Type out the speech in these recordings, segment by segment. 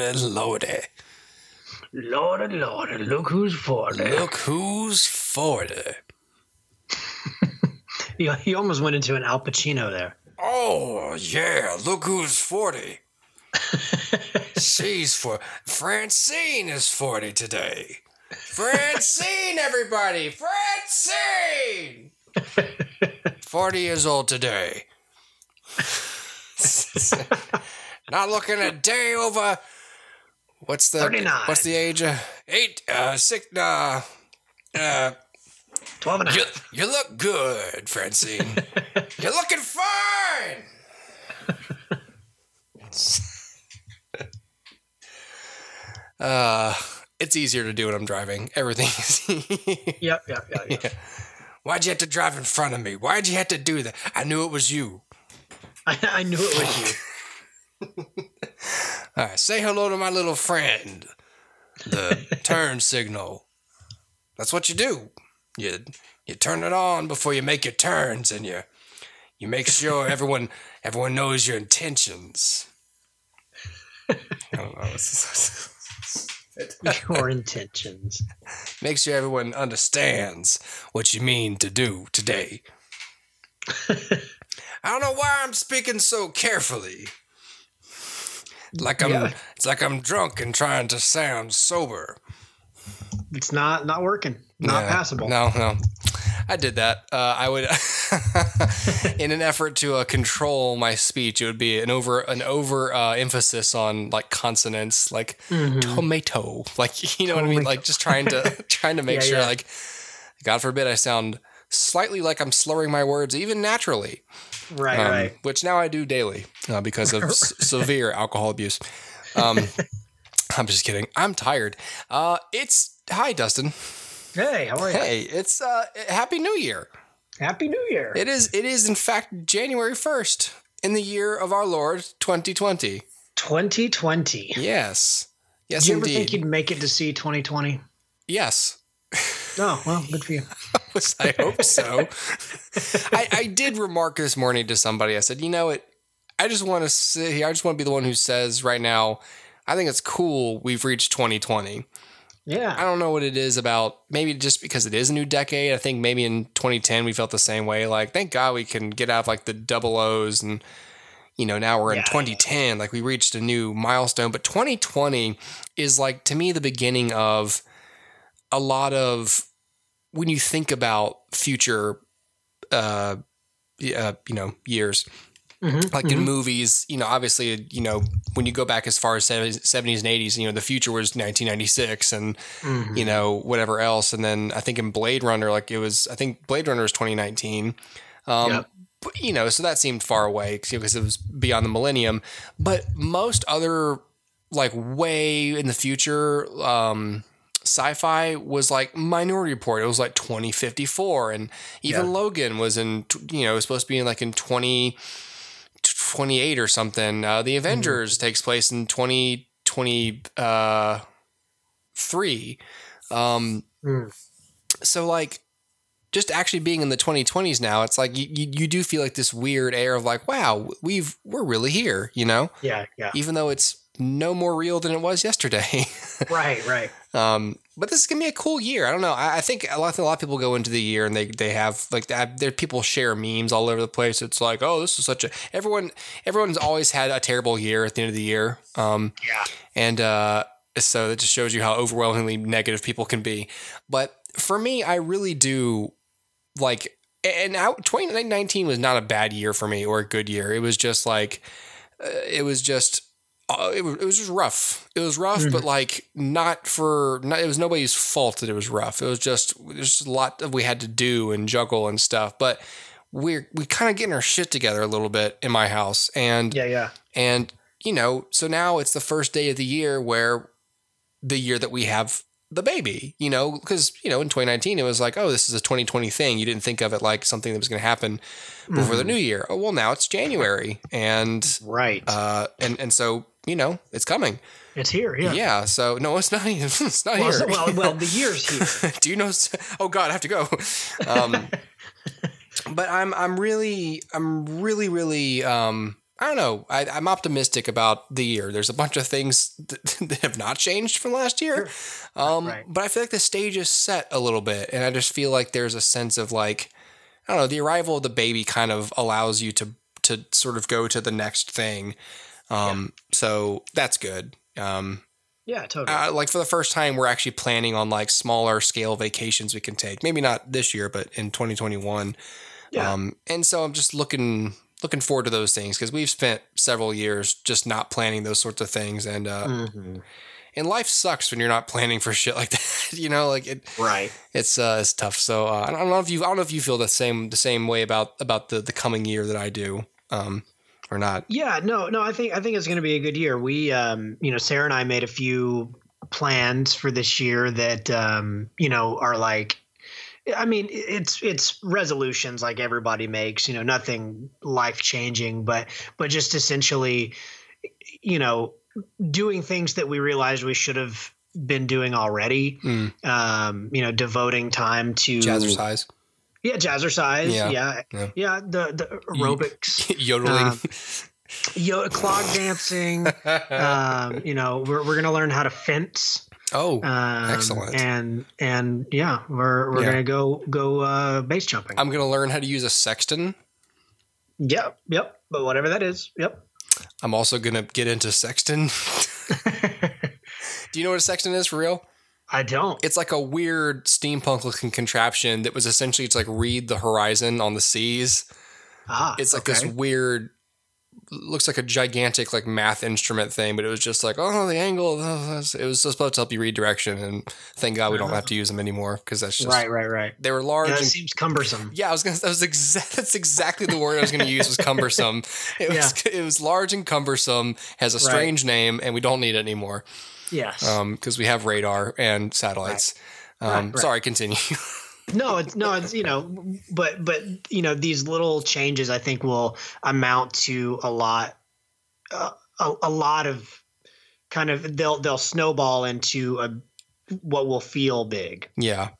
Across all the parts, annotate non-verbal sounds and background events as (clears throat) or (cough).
lordy, lordy. Lordy, lordy, look who's 40. Look who's 40. (laughs) You, you almost went into an Al Pacino there. Oh, yeah, look who's 40. (laughs) She's for Francine is 40 today. Francine, everybody! Francine! (laughs) 40 years old today. Not looking a day over. What's the 39. what's the age? Uh, eight, uh, six, uh, uh, 12 and a you, half. you look good, Francine. (laughs) You're looking fine. uh, it's easier to do when I'm driving. Everything is. (laughs) Yep, yep, yep, yep. Why'd you have to drive in front of me? Why'd you have to do that? I knew it was you. I, (laughs) I knew it was you. All right, say hello to my little friend. The turn signal. That's what you do. You you turn it on before you make your turns, and you you make sure everyone everyone knows your intentions. I don't know. Your intentions. (laughs) Make sure everyone understands what you mean to do today. (laughs) I don't know why I'm speaking so carefully. Like I'm Yeah. it's like I'm drunk and trying to sound sober. It's not not working. Not Yeah. passable. No, no. I did that. Uh, I would, (laughs) in an effort to uh, control my speech, it would be an over an over uh, emphasis on like consonants, like tomato, like (laughs) you know what I mean, like just trying to (laughs) trying to make Yeah, sure, yeah. like, God forbid, I sound slightly like I'm slurring my words, even naturally, Right, um, right. which now I do daily uh, because of s- (laughs) severe alcohol abuse. Um, I'm just kidding. I'm tired. Uh, it's hi, Dustin. Hey, how are you? Hey, it's uh Happy New Year. Happy New Year. It is it is in fact January 1st in the year of our Lord 2020. 2020. Yes. Yes Did you ever indeed. think you'd make it to see 2020? yes. (laughs) Oh, well, good for you. (laughs) I hope so. I, I did remark this morning to somebody. I said, you know what? I just want to sit here. I just want to be the one who says right now, I think it's cool we've reached 2020. Yeah. I don't know what it is about. Maybe just because it is a new decade. I think maybe in 2010 we felt the same way. Like, thank God we can get out of like the double O's and you know now we're in Yeah. 2010. Like we reached a new milestone. But 2020 is like to me the beginning of a lot of when you think about future, uh, uh you know, years Mhm, like in mhm. movies, you know, obviously, you know, when you go back as far as 70s and 80s, you know, the future was 1996 and, Mhm. you know, whatever else. And then I think in Blade Runner, like it was, I think Blade Runner was 2019. Um, Yep. but, you know, so that seemed far away because it was beyond the millennium. But most other, like, way in the future, um, sci-fi was like Minority Report. It was like 2054, and even Yeah. Logan was in, you know, it was supposed to be in like in 20. 28 or something. Uh, the Avengers takes place in 2023. Uh, three. um, Mm. so, like, just actually being in the 2020s now, it's like you, you, you do feel like this weird air of like, wow, we've we're really here, you know, Yeah, yeah. even though it's no more real than it was yesterday. (laughs) Right, right. Um, but this is gonna be a cool year. I don't know. I, I think a lot, a lot of people go into the year and they they have like that. There people share memes all over the place. It's like, oh, this is such a everyone. Everyone's always had a terrible year at the end of the year. Um, Yeah. and uh, so that just shows you how overwhelmingly negative people can be. But for me, I really do like. And now 2019 was not a bad year for me or a good year. It was just like, uh, it was just uh, it, was, it was just rough. It was rough, but like not for not, it was nobody's fault that it was rough. It was just there's just a lot that we had to do and juggle and stuff. But we're we kind of getting our shit together a little bit in my house, and Yeah, yeah. and you know, so now it's the first day of the year where the year that we have the baby, you know, because you know in 2019 it was like, oh, this is a 2020 thing. You didn't think of it like something that was going to happen before the new year. Oh well, now it's January, and Right. uh, and and so you know it's coming. it's here, yeah. Yeah. So no, it's not. (laughs) It's not Well, here. well, well, the year's here. (laughs) Do you know? Oh God, I have to go. Um, (laughs) but I'm I'm really I'm really really um I don't know. I, I'm optimistic about the year. There's a bunch of things that, that have not changed from last year, um, Right. but I feel like the stage is set a little bit, and I just feel like there's a sense of like, I don't know, the arrival of the baby kind of allows you to to sort of go to the next thing. Um, so that's good. Um, Yeah, totally. uh, like for the first time, we're actually planning on like smaller scale vacations we can take. Maybe not this year, but in 2021. Yeah. Um, and so I'm just looking looking forward to those things because we've spent several years just not planning those sorts of things, and uh, Mhm. and life sucks when you're not planning for shit (laughs) like that. you know, like it Right. it's uh it's tough. So uh, I don't know if you I don't know if you feel the same the same way about about the the coming year that I do, um, or not. Yeah, no, no. I think I think it's going to be a good year. We, um, you know, Sarah and I made a few plans for this year that, um, you know, are like, I mean, it's it's resolutions like everybody makes. You know, nothing life changing, but but just essentially, you know, doing things that we realized we should have been doing already. Mm, Um, you know, devoting time to jazzercise, Yeah, jazzercise. Yeah, Yeah, yeah. yeah. the the (laughs) aerobics. yodeling. Um, Yo, clog dancing. (laughs) um, you know, we're, we're gonna learn how to fence. oh, Um, Excellent. And and yeah, we're we're Yeah. gonna go go uh, base jumping. I'm gonna learn how to use a sextant. yep, yep. But whatever that is, yep. I'm also gonna get into sextant. (laughs) Do you know what a sextant is for real? I don't. It's like a weird steampunk looking contraption that was essentially it's like read the horizon on the seas. Ah, It's like this weird looks like a gigantic like math instrument thing, but it was just like, oh, the angle. It was supposed to help you read direction, and thank God we don't have to use them anymore because that's just Right, right, right. they were large. Yeah, that and, seems cumbersome. (laughs) yeah, I was gonna. That was exact. (laughs) That's exactly the word I was gonna use. Was cumbersome. It (laughs) was. It was large and cumbersome. Has a Right. strange name, and we don't need it anymore Yes. because we have radar and satellites. Um, Right, right. Sorry, continue. (laughs) no, it's no, it's you know, but but you know, these little changes I think will amount to a lot, uh, a, a lot of kind of they'll they'll snowball into a what will feel big. yeah.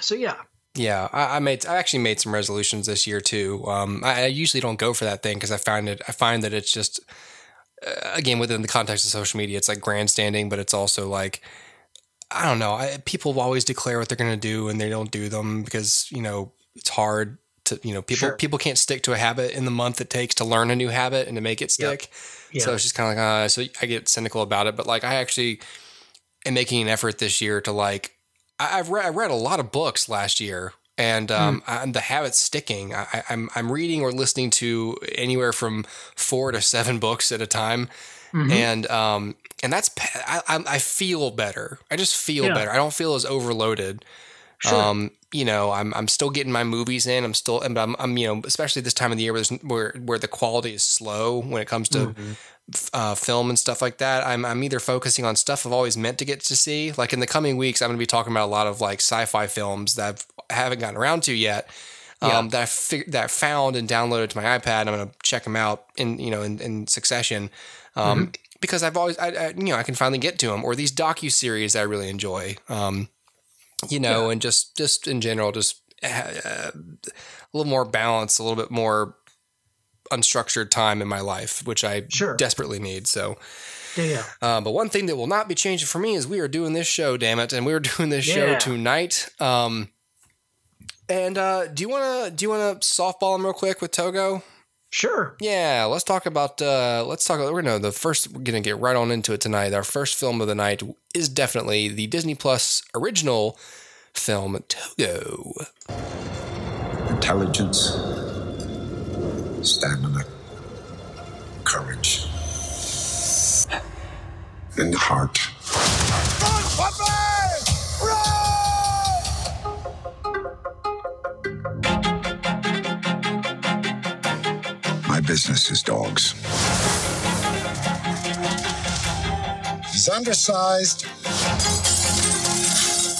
So yeah, Yeah, I, I made. I actually made some resolutions this year too. Um, I, I usually don't go for that thing because I find it. I find that it's just, again, within the context of social media, it's like grandstanding, but it's also like, I don't know. I, people always declare what they're going to do and they don't do them because you know it's hard to you know people Sure. people can't stick to a habit in the month it takes to learn a new habit and to make it stick. yeah, So it's just kind of like, uh, so I get cynical about it. But like, I actually am making an effort this year to like, I, I've read, I read a lot of books last year, and um, I, the habit's sticking. I, I- I'm I'm reading or listening to anywhere from four to seven books at a time, Mhm. and um, and that's I, I I feel better. I just feel Yeah. better. I don't feel as overloaded. Sure. Um, you know, I'm I'm still getting my movies in. I'm still, and I'm, I'm you know, especially this time of the year where there's, where where the quality is slow when it comes to Mhm. uh, film and stuff like that. I'm I'm either focusing on stuff I've always meant to get to see. Like in the coming weeks, I'm going to be talking about a lot of like sci-fi films that I've, I haven't gotten around to yet. Um, that I fig- that I found and downloaded to my iPad. I'm going to check them out in you know in, in succession. Um, Because I've always, I, I, you know, I can finally get to them, or these docu series I really enjoy. Um, you know, and just just in general, just uh, a little more balance, a little bit more unstructured time in my life, which I Sure. desperately need. So, yeah, yeah. uh, but one thing that will not be changing for me is we are doing this show, damn it, and we are (laughs) doing this show tonight. Um, and uh, do you want to do you want to softball him real quick with Togo? Sure. Yeah, let's talk about uh, let's talk. About we're gonna the first. We're gonna get right on into it tonight. Our first film of the night is definitely the Disney Plus original film Togo. intelligence, stamina, courage, and heart. My business is dogs. He's undersized.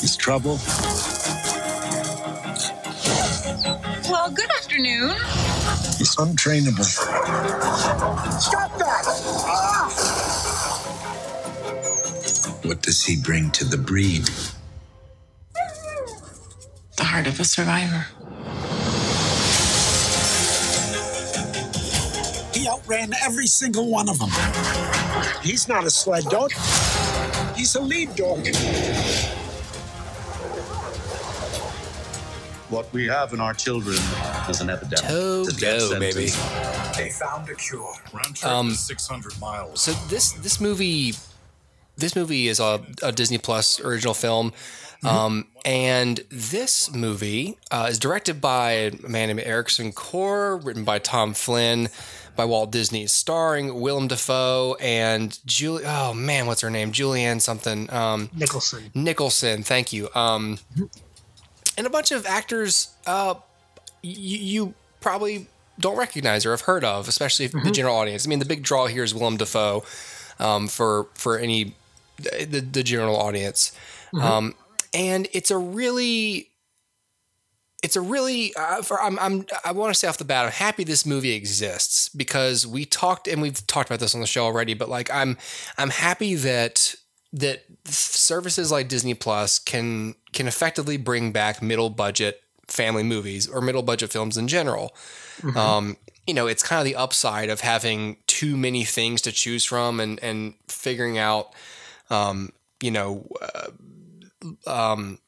He's trouble. Well, good afternoon. He's untrainable. Stop that! Ah. What does he bring to the breed? The heart of a survivor. Outran every single one of them. He's not a sled dog. He's a lead dog. What we have in our children is an epidemic. It's a death baby. They found a cure. Round trip Um, 600 miles. So this this movie this movie is a, a Disney Plus original film. Um, and this movie uh, is directed by a man named Ericson Core, written by Tom Flynn, by Walt Disney, starring Willem Dafoe and Julie. Oh man, what's her name? Julianne something. Um, Nicholson. Nicholson, thank you. Um, and a bunch of actors uh, y- you probably don't recognize or have heard of, especially if the general audience. I mean, the big draw here is Willem Dafoe um, for for any the, the general audience, um, and it's a really it's a really uh, for I'm, I'm I want to say off the bat I'm happy this movie exists because we talked and we've talked about this on the show already but like I'm I'm happy that that services like Disney Plus can can effectively bring back middle budget family movies or middle budget films in general. Um, you know, it's kind of the upside of having too many things to choose from and and figuring out, um, you know, uh, um,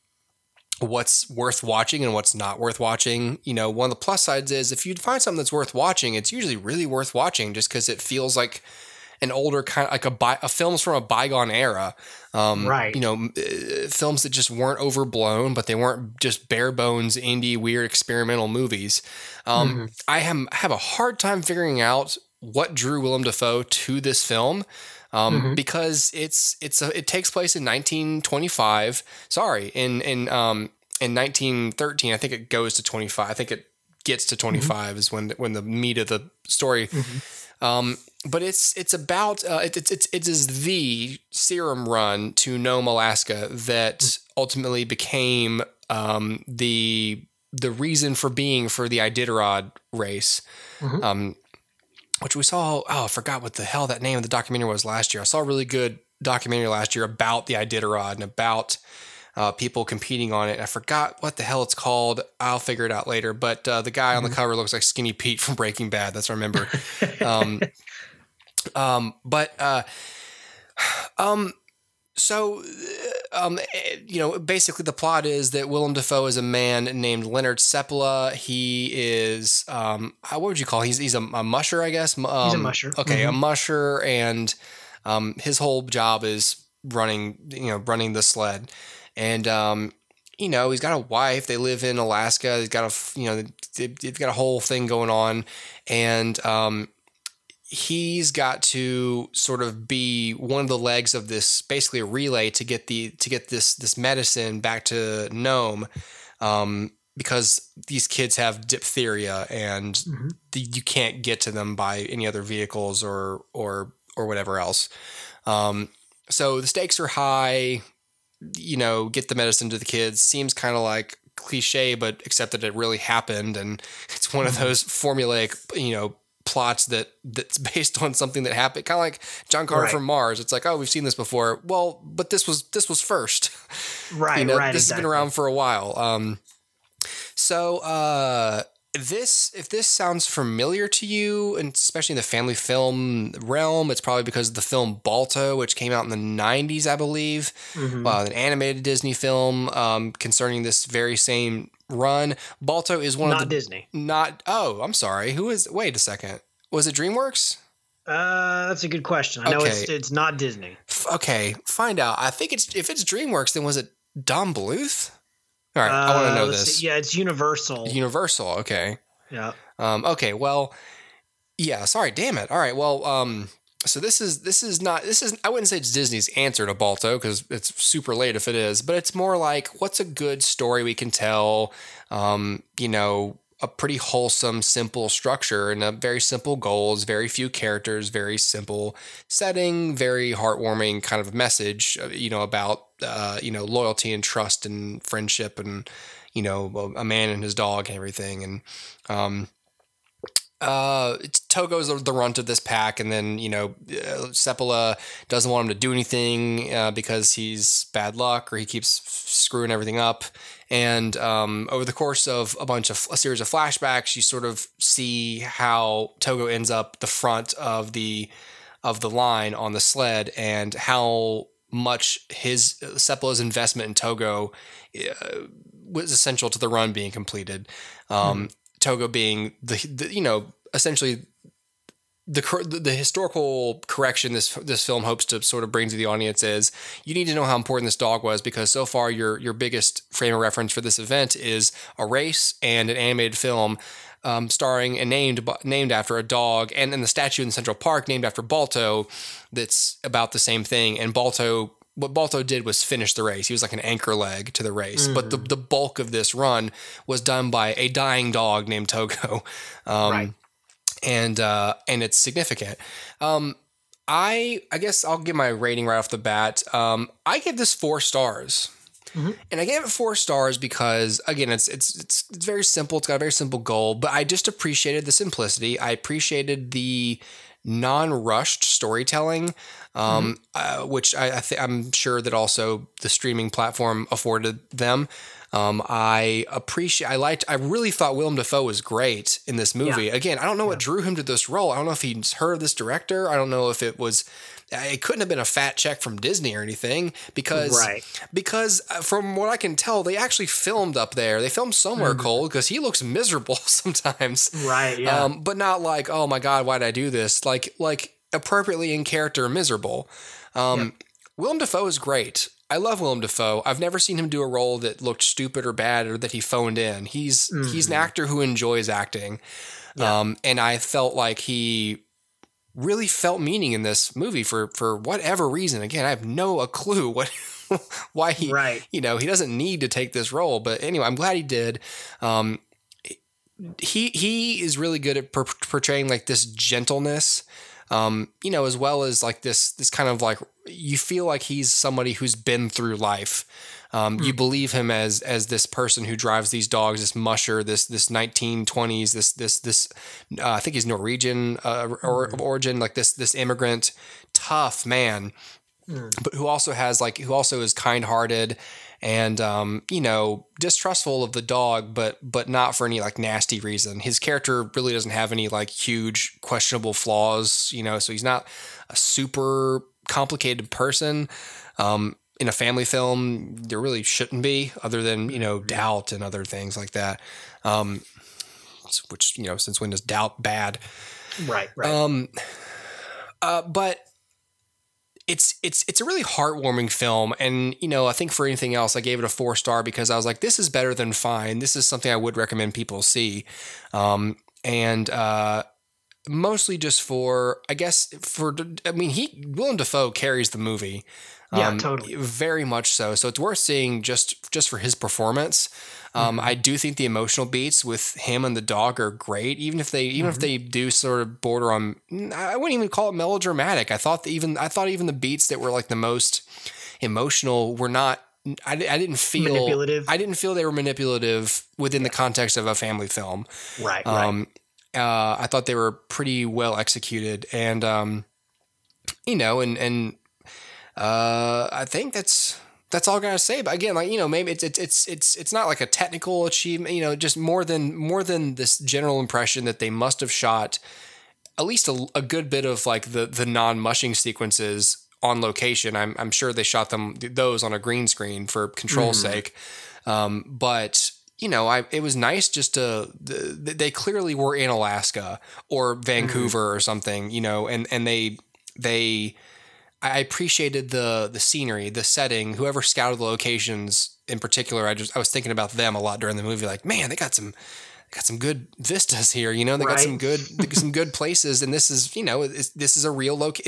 what's worth watching and what's not worth watching. You know, one of the plus sides is if you find something that's worth watching, it's usually really worth watching just because it feels like an older kind of like a, bi- a films from a bygone era. Um, Right. You know, uh, films that just weren't overblown, but they weren't just bare bones indie weird experimental movies. Um, I have have a hard time figuring out what drew Willem Dafoe to this film. Um, because it's it's a, it takes place in 1925. Sorry, in in um in 1913. I think it goes to 25. I think it gets to 25 is when when the meat of the story. Um, but it's it's about uh, it, it's it's it is the serum run to Nome, Alaska that ultimately became um, the the reason for being for the Iditarod race. Um, which we saw. Oh, I forgot what the hell that name of the documentary was last year. I saw a really good documentary last year about the Iditarod and about uh, people competing on it. I forgot what the hell it's called. I'll figure it out later. But uh, the guy on the cover looks like Skinny Pete from Breaking Bad. That's what I remember. um, (laughs) um, but uh, (sighs) um, so uh, um, eh, you know, basically the plot is that Willem Dafoe is a man named Leonard Seppala. He is um, how- what would you call? He's he's a, a musher, I guess. Um, He's a musher. Okay, a Mhm. musher, and um, his whole job is running, you know, running the sled, and um, you know, he's got a wife. They live in Alaska. He's got a, you know, they- they've got a whole thing going on, and um, he's got to sort of be one of the legs of this, basically a relay to get the to get this this medicine back to Nome, um, because these kids have diphtheria and the, you can't get to them by any other vehicles or or or whatever else. Um, so the stakes are high. You know, get the medicine to the kids seems kind of like cliche, but except that it really happened, and (laughs) it's one of those formulaic, you know, plots that that's (laughs) based on something that happened. Kind of like John Carter Right. from Mars. It's like, oh, we've seen this before. Well, but this was this was first. (laughs) Right, you know, right. this exactly. has been around for a while. Um, so uh, this, if this sounds familiar to you, and especially in the family film realm, it's probably because of the film Balto, which came out in the '90s, I believe, Mhm. uh, an animated Disney film um, concerning this very same run. Balto is one Not of the Disney. Not oh, I'm sorry. Who is? Wait a second. Was it DreamWorks? Uh, that's a good question. I know it's it's not Disney. F- okay, find out. I think it's if it's DreamWorks, then was it Don Bluth? All right, I want to Uh, know this. see. Yeah, it's Universal. Universal. Okay. yeah. Um, okay. Well, yeah. Sorry. Damn it. All right. Well. Um. So this is this is not this is I wouldn't say it's Disney's answer to Balto because it's super late if it is, but it's more like what's a good story we can tell. Um. You know, a pretty wholesome, simple structure and a very simple goals, very few characters, very simple setting, very heartwarming kind of message. uh, You know about uh, you know loyalty and trust and friendship and you know a man and his dog and everything. And um uh Togo's the, the runt of this pack. And then you know uh, Seppala doesn't want him to do anything uh, because he's bad luck or he keeps screwing everything up. And um, over the course of a bunch of a series of flashbacks, you sort of see how Togo ends up the front of the of the line on the sled and how much his Seppala's investment in Togo uh, was essential to the run being completed. Um, Togo being the, the you know essentially the, the the historical correction this this film hopes to sort of bring to the audience is you need to know how important this dog was because so far your your biggest frame of reference for this event is a race and an animated film um, starring and named named after a dog and then the statue in Central Park named after Balto that's about the same thing and Balto what Balto did was finish the race. He was like an anchor leg to the race. But the, the bulk of this run was done by a dying dog named Togo. (laughs) Um, Right. And uh, and it's significant. Um, I I guess I'll give my rating right off the bat. Um, I give this four stars. And I gave it four stars because again, it's it's it's it's very simple. It's got a very simple goal, but I just appreciated the simplicity. I appreciated the non-rushed storytelling, um, uh, which I, I th- I'm sure that also the streaming platform afforded them. Um, I appreciate. I liked. I really thought Willem Dafoe was great in this movie. Again, I don't know what drew him to this role. I don't know if he's heard of this director. I don't know if it was. It couldn't have been a fat check from Disney or anything because Right. because uh, from what I can tell, they actually filmed up there. They filmed somewhere cold because he looks miserable (laughs) sometimes. Right, yeah. Um, but not like, oh my god, why did I do this? Like like appropriately in character, miserable. Um, Willem Dafoe is great. I love Willem Dafoe. I've never seen him do a role that looked stupid or bad or that he phoned in. He's he's an actor who enjoys acting. Um, and I felt like he really felt meaning in this movie for for whatever reason. Again, I have no a clue what (laughs) why he Right. you know he doesn't need to take this role, but anyway, I'm glad he did. Um, he he is really good at per- portraying like this gentleness. Um, you know, as well as like this this kind of like you feel like he's somebody who's been through life. Um, You believe him as as this person who drives these dogs, this musher, this this 1920s, this this this uh, I think he's Norwegian uh, or of origin, like this this immigrant, tough man, but who also has like who also is kind hearted and um, you know distrustful of the dog, but but not for any like nasty reason. His character really doesn't have any like huge questionable flaws, you know, so he's not a super complicated person. Um, in a family film, there really shouldn't be, other than you know doubt and other things like that. Um, which you know, since when is doubt bad? Right, right. Um, uh, but it's it's it's a really heartwarming film, and you know, I think for anything else, I gave it a four star because I was like, this is better than fine. This is something I would recommend people see, um, and uh, mostly just for I guess for I mean, he Willem Dafoe carries the movie. Yeah, um, totally. very much so. So it's worth seeing just just for his performance. Um, Mm-hmm. I do think the emotional beats with him and the dog are great, even if they even if Mm-hmm. they do sort of border on. I wouldn't even call it melodramatic. I thought even I thought even the beats that were like the most emotional were not. I, I didn't feel Manipulative? I didn't feel they were manipulative within the context of a family film. right, right. Um, uh, I thought they were pretty well executed, and um, you know, and and uh, I think that's that's all I gotta say. But again, like you know, maybe it's it's it's it's it's not like a technical achievement. You know, just more than more than this general impression that they must have shot at least a, a good bit of like the the non mushing sequences on location. I'm I'm sure they shot them those on a green screen for control sake. Um, but you know, I it was nice just to the, they clearly were in Alaska or Vancouver or something, you know, and and they they I appreciated the the scenery, the setting, whoever scouted the locations in particular. I just I was thinking about them a lot during the movie. Like, man, they got some they got some good vistas here. You know, they got some good some good (laughs) places, and this is you know it's, this is a real loc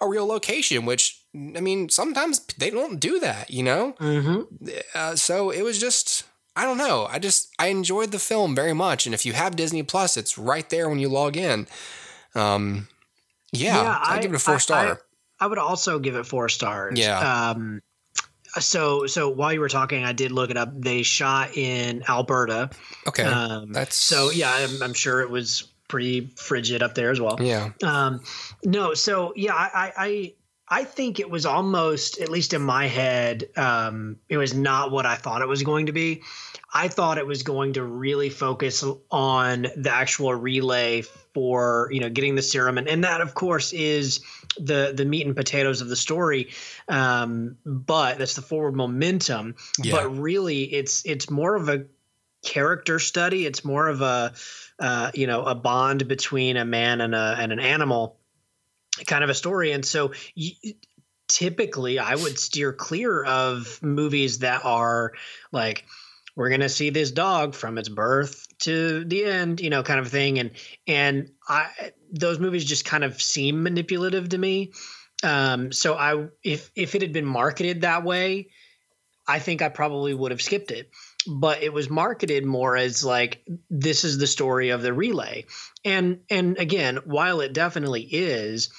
a real location. Which I mean, sometimes they don't do that. You know, mm-hmm. uh, so it was just I don't know. I just I enjoyed the film very much, and if you have Disney Plus, it's right there when you log in. Um, yeah, Yeah, I, I- give it a four I- star. I would also give it four stars. Yeah. Um, so so while you were talking, I did look it up. They shot in Alberta. okay, Um, that's so yeah. I'm, I'm sure it was pretty frigid up there as well. yeah. Um, no, so yeah, I, I, I I think it was almost, at least in my head, um, it was not what I thought it was going to be. I thought it was going to really focus on the actual relay for you know getting the serum, and, and that of course is the the meat and potatoes of the story. Um, but that's the forward momentum. Yeah. But really, it's it's more of a character study. It's more of a uh, you know a bond between a man and a and an animal kind of a story. And so y typically I would steer clear of movies that are like, we're going to see this dog from its birth to the end, you know, kind of thing. And, and I, those movies just kind of seem manipulative to me. Um, so I, if, if it had been marketed that way, I think I probably would have skipped it but it was marketed more as like this is the story of the relay and and again while it definitely is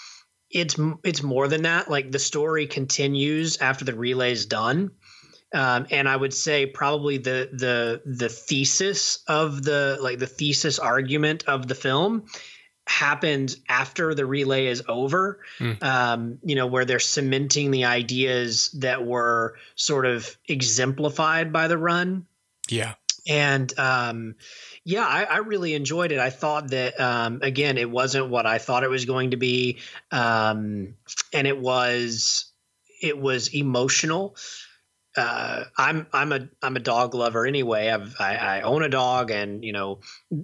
it's it's more than that like the story continues after the relay is done um, and i would say probably the the the thesis of the like the thesis argument of the film happens after the relay is over Mm. um, you know where they're cementing the ideas that were sort of exemplified by the run Yeah. and um, yeah, I, I really enjoyed it. I thought that um, again, it wasn't what I thought it was going to be, um, and it was it was emotional. Uh, I'm I'm a I'm a dog lover anyway. I've, I, I own a dog, and you know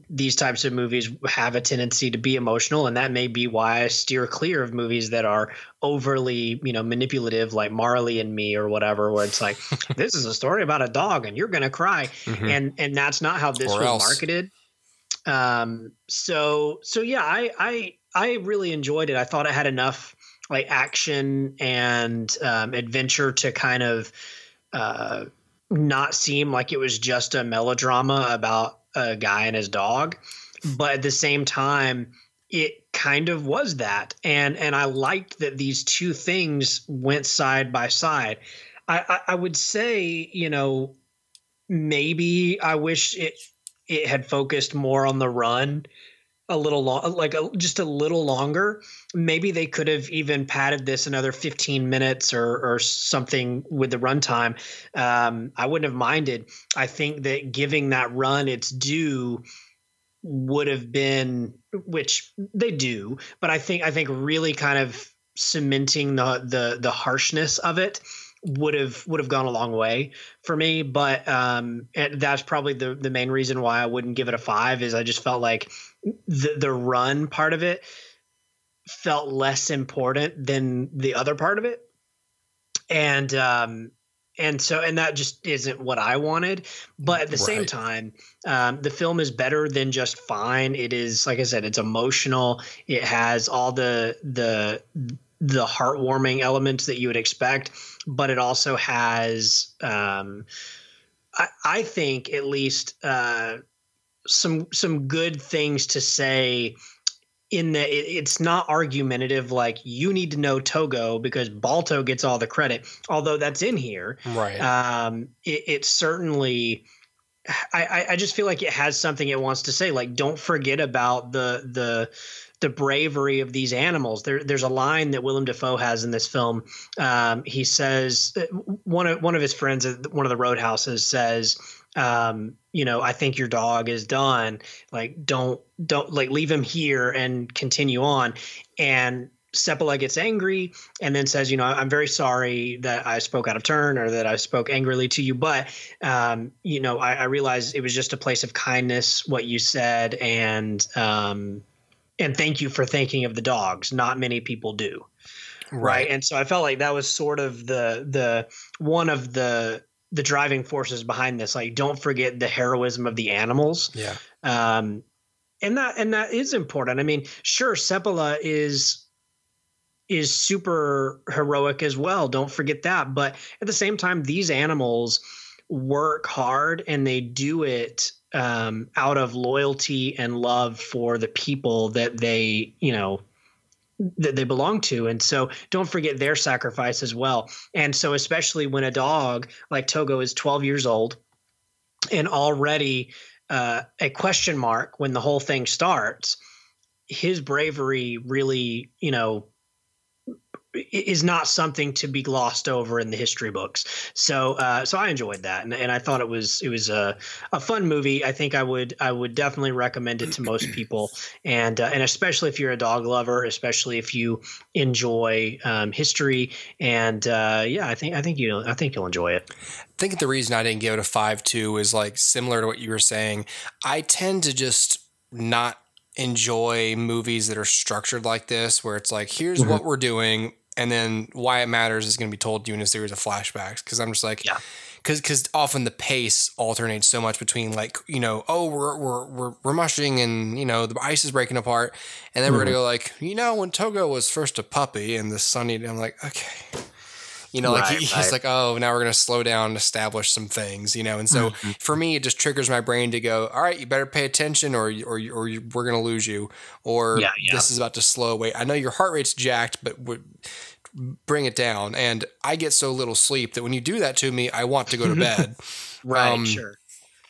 these types of movies have a tendency to be emotional, and that may be why I steer clear of movies that are overly you know manipulative, like Marley and Me or whatever, where it's like (laughs) this is a story about a dog, and you're gonna cry, Mhm. and and that's not how this Or was else. marketed. Um. So so yeah, I I I really enjoyed it. I thought it had enough like action and um, adventure to kind of uh, not seem like it was just a melodrama about a guy and his dog, but at the same time, it kind of was that, and and I liked that these two things went side by side. I, I, I would say, you know, maybe I wish it it had focused more on the run a little long like a, just a little longer. Maybe they could have even padded this another 15 minutes or or something with the runtime. Um i wouldn't have minded. I think that giving that run its due would have been which they do but i think i think really kind of cementing the the the harshness of it would have would have gone a long way for me but um that's probably the the main reason why I wouldn't give it a 5 is I just felt like the the run part of it felt less important than the other part of it. And um and so and that just isn't what I wanted. But at the same time um, the film is better than just fine. It is like I said it's emotional. It has all the the the heartwarming elements that you would expect but it also has um I, I think at least uh some some good things to say in that it, it's not argumentative like you need to know Togo because Balto gets all the credit although that's in here. Right. um, it, it certainly I, I- just feel like it has something it wants to say. Like don't forget about the the the bravery of these animals. There, there's a line that Willem Dafoe has in this film. Um, he says one of one of his friends at one of the roadhouses says um, you know I think your dog is done like don't don't like leave him here and continue on and Seppala gets angry and then says, you know, I'm very sorry that I spoke out of turn or that I spoke angrily to you, but um, you know, I, I realized it was just a place of kindness what you said, and um, and thank you for thinking of the dogs. Not many people do, right? And so I felt like that was sort of the the one of the the driving forces behind this. Like, don't forget the heroism of the animals Yeah. um, and that and that is important. I mean, sure, Seppala is is super heroic as well. Don't forget that. But at the same time, these animals work hard and they do it um, out of loyalty and love for the people that they, you know, that they belong to. And so don't forget their sacrifice as well. And so, especially when a dog like Togo is 12 years old and already uh, a question mark when the whole thing starts, his bravery really, you know, is not something to be glossed over in the history books. So uh, so I enjoyed that, and, and I thought it was it was a, a fun movie. I think I would I would definitely recommend it to most people, and uh, and especially if you're a dog lover, especially if you enjoy um, history, and uh, yeah, I think I think you I think you'll enjoy it. I think the reason I didn't give it a five two is like similar to what you were saying. I tend to just not enjoy movies that are structured like this, where it's like, here's mm-hmm. what we're doing, and then why it matters is going to be told to you in a series of flashbacks. Because I'm just like, yeah. Because because often the pace alternates so much between like you know oh we're we're we're, we're mushing and you know the ice is breaking apart and then mm-hmm. we're gonna go like you know when Togo was first a puppy and the sunny I'm like okay you know, like right, he's right. like, oh, now we're going to slow down and establish some things, you know. And so mm-hmm. for me, it just triggers my brain to go, all right, you better pay attention, or or or we're going to lose you, or yeah, yeah. this is about to slow. away. I know your heart rate's jacked, but bring it down. And I get so little sleep that when you do that to me, I want to go to bed. (laughs) right, um, sure.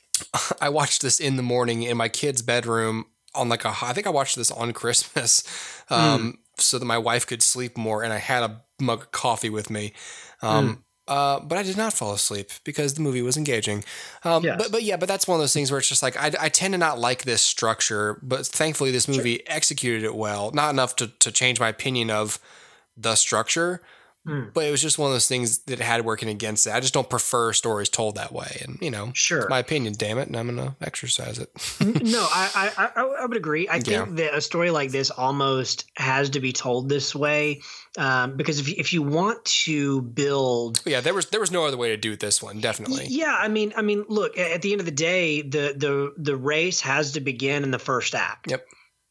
(laughs) I watched this in the morning in my kid's bedroom on like a. I think I watched this on Christmas. Um, mm so that my wife could sleep more. And I had a mug of coffee with me. Um, mm. Uh, but I did not fall asleep because the movie was engaging. Um, yes. But but yeah, but that's one of those things where it's just like I, I tend to not like this structure, but thankfully this movie sure. executed it well. Not enough to to change my opinion of the structure, Mm. But it was just one of those things that had working against it. I just don't prefer stories told that way, and you know, sure, my opinion. Damn it, and I'm gonna exercise it. (laughs) no, I, I I would agree. I think that a story like this almost has to be told this way um, because if if you want to build, yeah, there was there was no other way to do this one. Definitely. Yeah, I mean, I mean, look, at the end of the day, the the the race has to begin in the first act. Yep.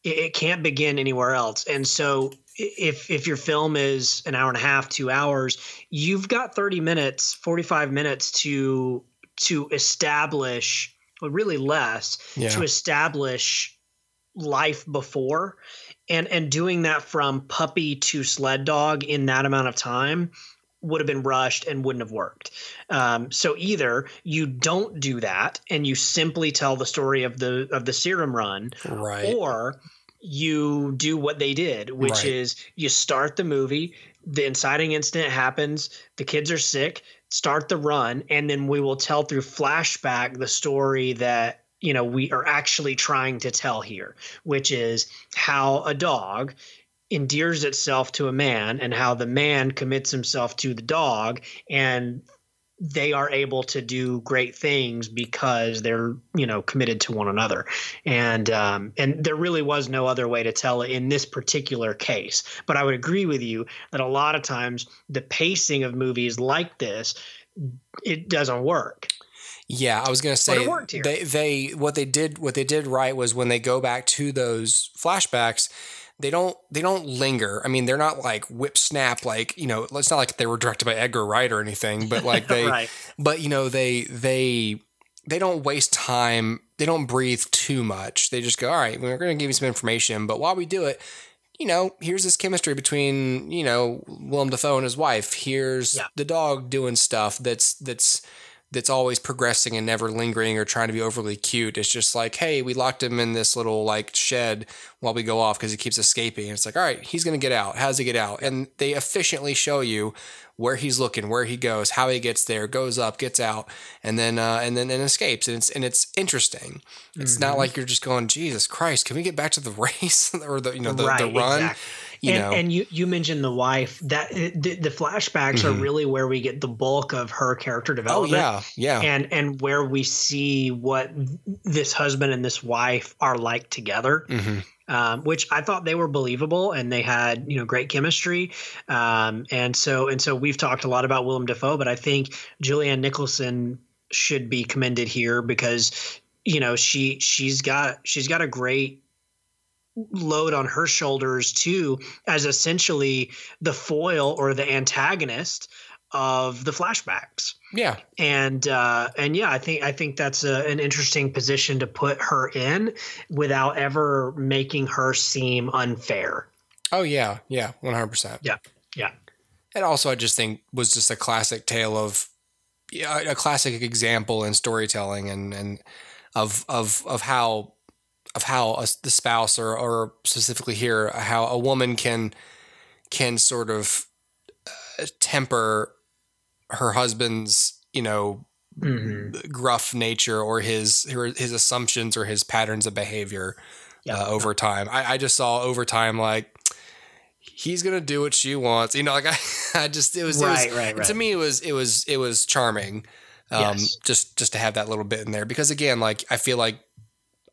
It, it can't begin anywhere else, and so if if your film is an hour and a half, two hours, you've got 30 minutes, 45 minutes to to establish, or really less, yeah. to establish life before. And and doing that from puppy to sled dog in that amount of time would have been rushed and wouldn't have worked. Um, so either you don't do that and you simply tell the story of the of the serum run, right. or you do what they did, which right. is you start the movie, the inciting incident happens, the kids are sick, start the run, and then we will tell through flashback the story that you know we are actually trying to tell here, which is how a dog endears itself to a man and how the man commits himself to the dog and they are able to do great things because they're you know committed to one another. And um, and there really was no other way to tell it in this particular case. But i would agree with you that a lot of times the pacing of movies like this it doesn't work. Yeah, I was gonna say they they what they did what they did right was when they go back to those flashbacks, they don't they don't linger. I mean, they're not like whip snap like you know. It's not like they were directed by Edgar Wright or anything, but (laughs) like they, right. but you know they they they don't waste time. They don't breathe too much. They just go, all right, we're going to give you some information, but while we do it, you know, here's this chemistry between you know Willem Dafoe and his wife. Here's yeah. the dog doing stuff that's that's that's always progressing and never lingering or trying to be overly cute. It's just like, hey, we locked him in this little like shed while we go off because he keeps escaping. And it's like, all right, he's gonna get out. How does he get out? And they efficiently show you where he's looking, where he goes, how he gets there, goes up, gets out, and then uh, and then and escapes. And it's and it's interesting. It's mm-hmm. not like you're just going, Jesus Christ, can we get back to the (laughs) race or the you know the, right, the run? Exactly you and, know. and you you mentioned the wife that the, the flashbacks mm-hmm. are really where we get the bulk of her character development. Oh yeah, yeah, and and where we see what this husband and this wife are like together. Mm-hmm. Um, which I thought they were believable and they had you know great chemistry. Um, and so and so we've talked a lot about Willem Dafoe, but I think Julianne Nicholson should be commended here because you know she she's got she's got a great load on her shoulders too as essentially the foil or the antagonist of the flashbacks. Yeah. And uh and yeah, I think I think that's a, an interesting position to put her in without ever making her seem unfair. Oh yeah. Yeah, 100%. Yeah. Yeah. And also I just think was just a classic tale of yeah, a classic example in storytelling and and of of of how of how a, the spouse or, or specifically here how a woman can can sort of temper her husband's, you know, Mhm. gruff nature or his his assumptions or his patterns of behavior Yeah. uh, over time. I, I just saw over time like he's gonna do what she wants. You know, like I, (laughs) I just it was, it was Right, right, right. to me it was it was it was charming. Um, Yes. just just to have that little bit in there because again, like I feel like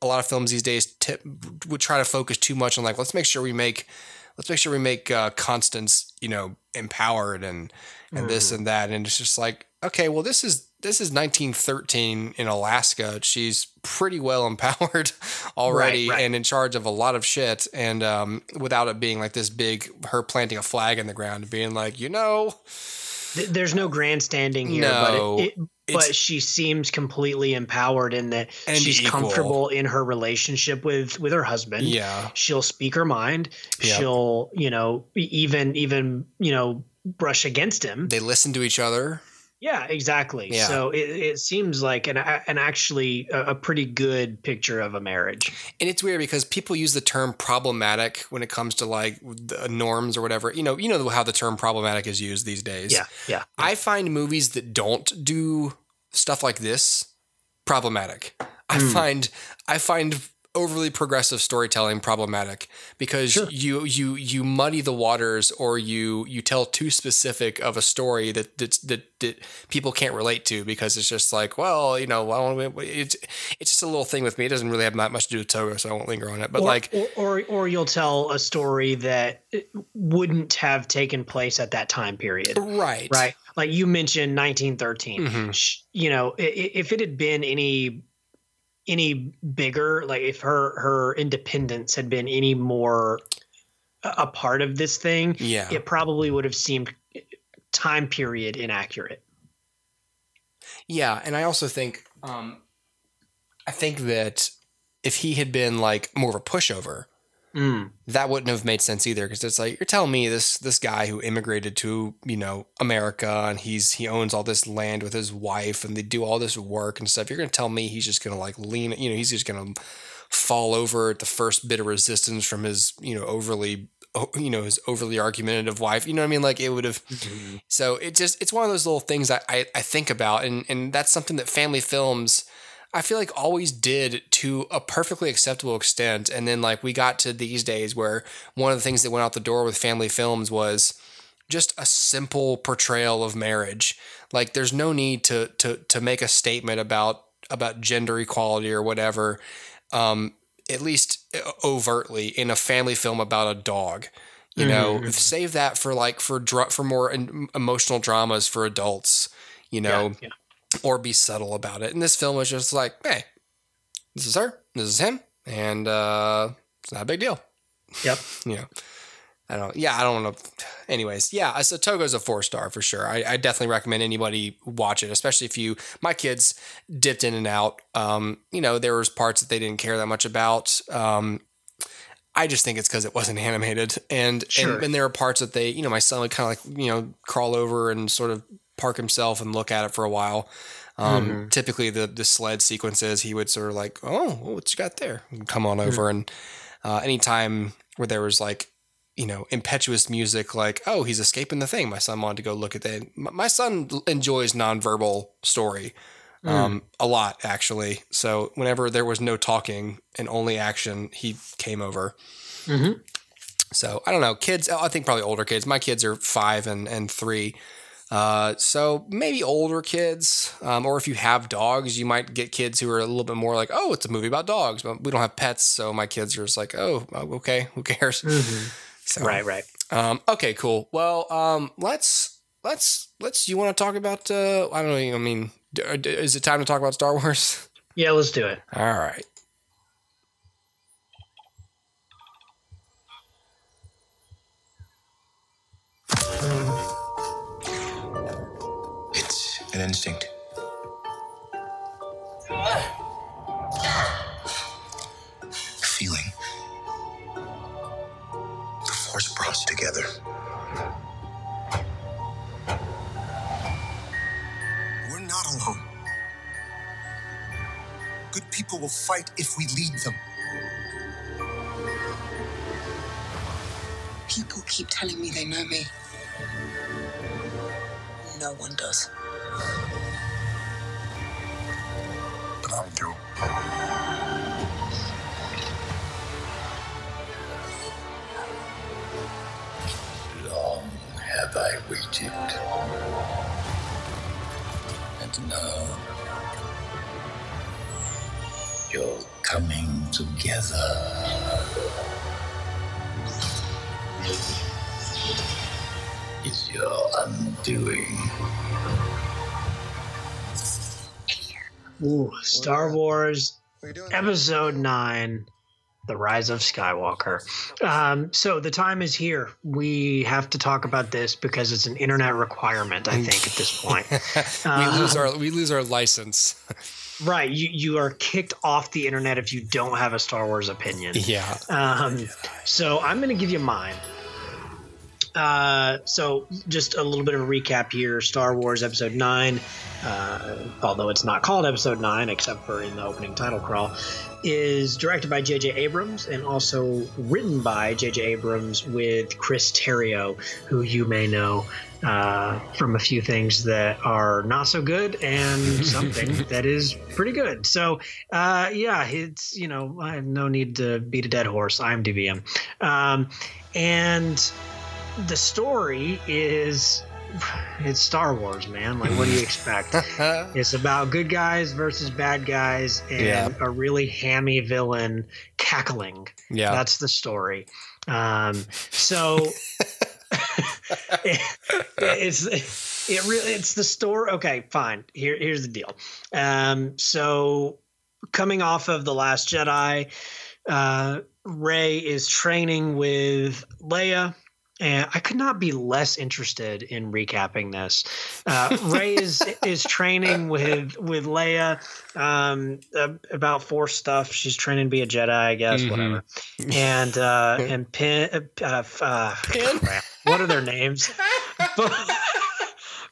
a lot of films these days tip, would try to focus too much on like let's make sure we make let's make sure we make uh, Constance you know empowered and and Mm-hmm. this and that and it's just like okay well this is this is 1913 in Alaska she's pretty well (laughs) empowered already right. and in charge of a lot of shit and um, without it being like this big her planting a flag in the ground and being like you know Th- There's no grandstanding here, No, but it, it, but she seems completely empowered in that And she's equal. comfortable in her relationship with with her husband. yeah she'll speak her mind. Yep. She'll, you know, even even you know brush against him. they listen to each other Yeah, exactly. Yeah. So it, it seems like an an actually a, a pretty good picture of a marriage. and it's weird because people use the term problematic when it comes to like the norms or whatever you know you know how the term problematic is used these days Yeah, yeah. I find movies that don't do stuff like this problematic. I Hmm. find I find overly progressive storytelling problematic because Sure. you you you muddy the waters or you you tell too specific of a story that that that, that people can't relate to because it's just like well you know I don't, it's it's just a little thing with me it doesn't really have that much to do with Togo so I won't linger on it but or, like or, or or you'll tell a story that wouldn't have taken place at that time period. right Right. Like you mentioned 1913. Mhm. You know, if it had been any any bigger, like if her her independence had been any more a part of this thing, yeah it probably would have seemed time period inaccurate. Yeah, and I also think um I think that if he had been like more of a pushover, Mm. that wouldn't have made sense either because it's like you're telling me this this guy who immigrated to, you know, America and he's he owns all this land with his wife and they do all this work and stuff. You're going to tell me he's just going to like lean, you know, he's just going to fall over at the first bit of resistance from his, you know, overly you know, his overly argumentative wife. You know what I mean? Like it would have so it just it's one of those little things I, I, I think about and, and that's something that family films I feel like always did to a perfectly acceptable extent. And then like we got to these days where one of the things that went out the door with family films was just a simple portrayal of marriage. Like there's no need to to to make a statement about about gender equality or whatever. Um, at least overtly in a family film about a dog. You know, Mhm. save that for like for dra- for more emotional dramas for adults. You know, yeah, or be subtle about it. And this film was just like, hey, this is her, this is him, and uh, it's not a big deal. Yep. (laughs) You know, I don't. Yeah, I don't know. Anyways, yeah. So Togo's a four star for sure. I, I definitely recommend anybody watch it, especially if you. My kids dipped in and out. Um, you know, there was parts that they didn't care that much about. Um, I just think it's because it wasn't (laughs) animated, and, Sure. and and there are parts that they, you know, my son would kind of like you know crawl over and sort of park himself and look at it for a while. Um, Mhm. Typically, the the sled sequences, he would sort of like, oh, what you got there? Come on over, and uh, anytime where there was like, you know, impetuous music, like, oh, he's escaping the thing. My son wanted to go look at that. My, son enjoys nonverbal story um, a lot, actually. So whenever there was no talking and only action, he came over. Mhm. So I don't know, kids. I think probably older kids. My kids are five and and three. Uh, so maybe older kids, um, or if you have dogs, you might get kids who are a little bit more like, oh, it's a movie about dogs, but we don't have pets, so my kids are just like, oh, okay, who cares? (laughs) So, Right, right. Um, okay, cool. Well, um, let's let's let's. You want to talk about? Uh, I don't know. I mean, d- is it time to talk about Star (laughs) Wars? Yeah, let's do it. All right. It's an instinct. Feeling. The force brought us together. We're not alone. Good people will fight if we lead them. People keep telling me they know me. No one does. Do. Long have I waited. And now you're coming together. Is your undoing. Ooh, Star Wars Episode 9 The Rise of Skywalker. Um, so the time is here. We have to talk about this because it's an internet requirement, I think, at this point. (laughs) we lose our we lose our license. (laughs) Right. You, you are kicked off the internet if you don't have a Star Wars opinion. Yeah. Um, so I'm going to give you mine. Uh, so just a little bit of a recap here. Star Wars Episode Nine, uh, although it's not called Episode Nine except for in the opening title crawl, is directed by J.J. Abrams and also written by J.J. Abrams with Chris Terrio, who you may know uh, from a few things that are not so good and (laughs) something that is pretty good. So, uh, yeah, it's you know I have no need to beat a dead horse. I'm DVM, um, and the story is it's Star Wars, man. Like, what do you expect? (laughs) it's about good guys versus bad guys and Yeah. a really hammy villain cackling. Yeah. That's the story. Um, so it- (laughs) (laughs) it's it really it's the story. Okay, fine. Here here's the deal. Um, so coming off of the Last Jedi, uh, Rey is training with Leia. And I could not be less interested in recapping this. Uh, (laughs) Rey is is training with with Leia um, about Force stuff. She's training to be a Jedi, I guess. Mhm. Whatever. (laughs) And uh, and Pin, uh, uh, crap. what are their names? (laughs)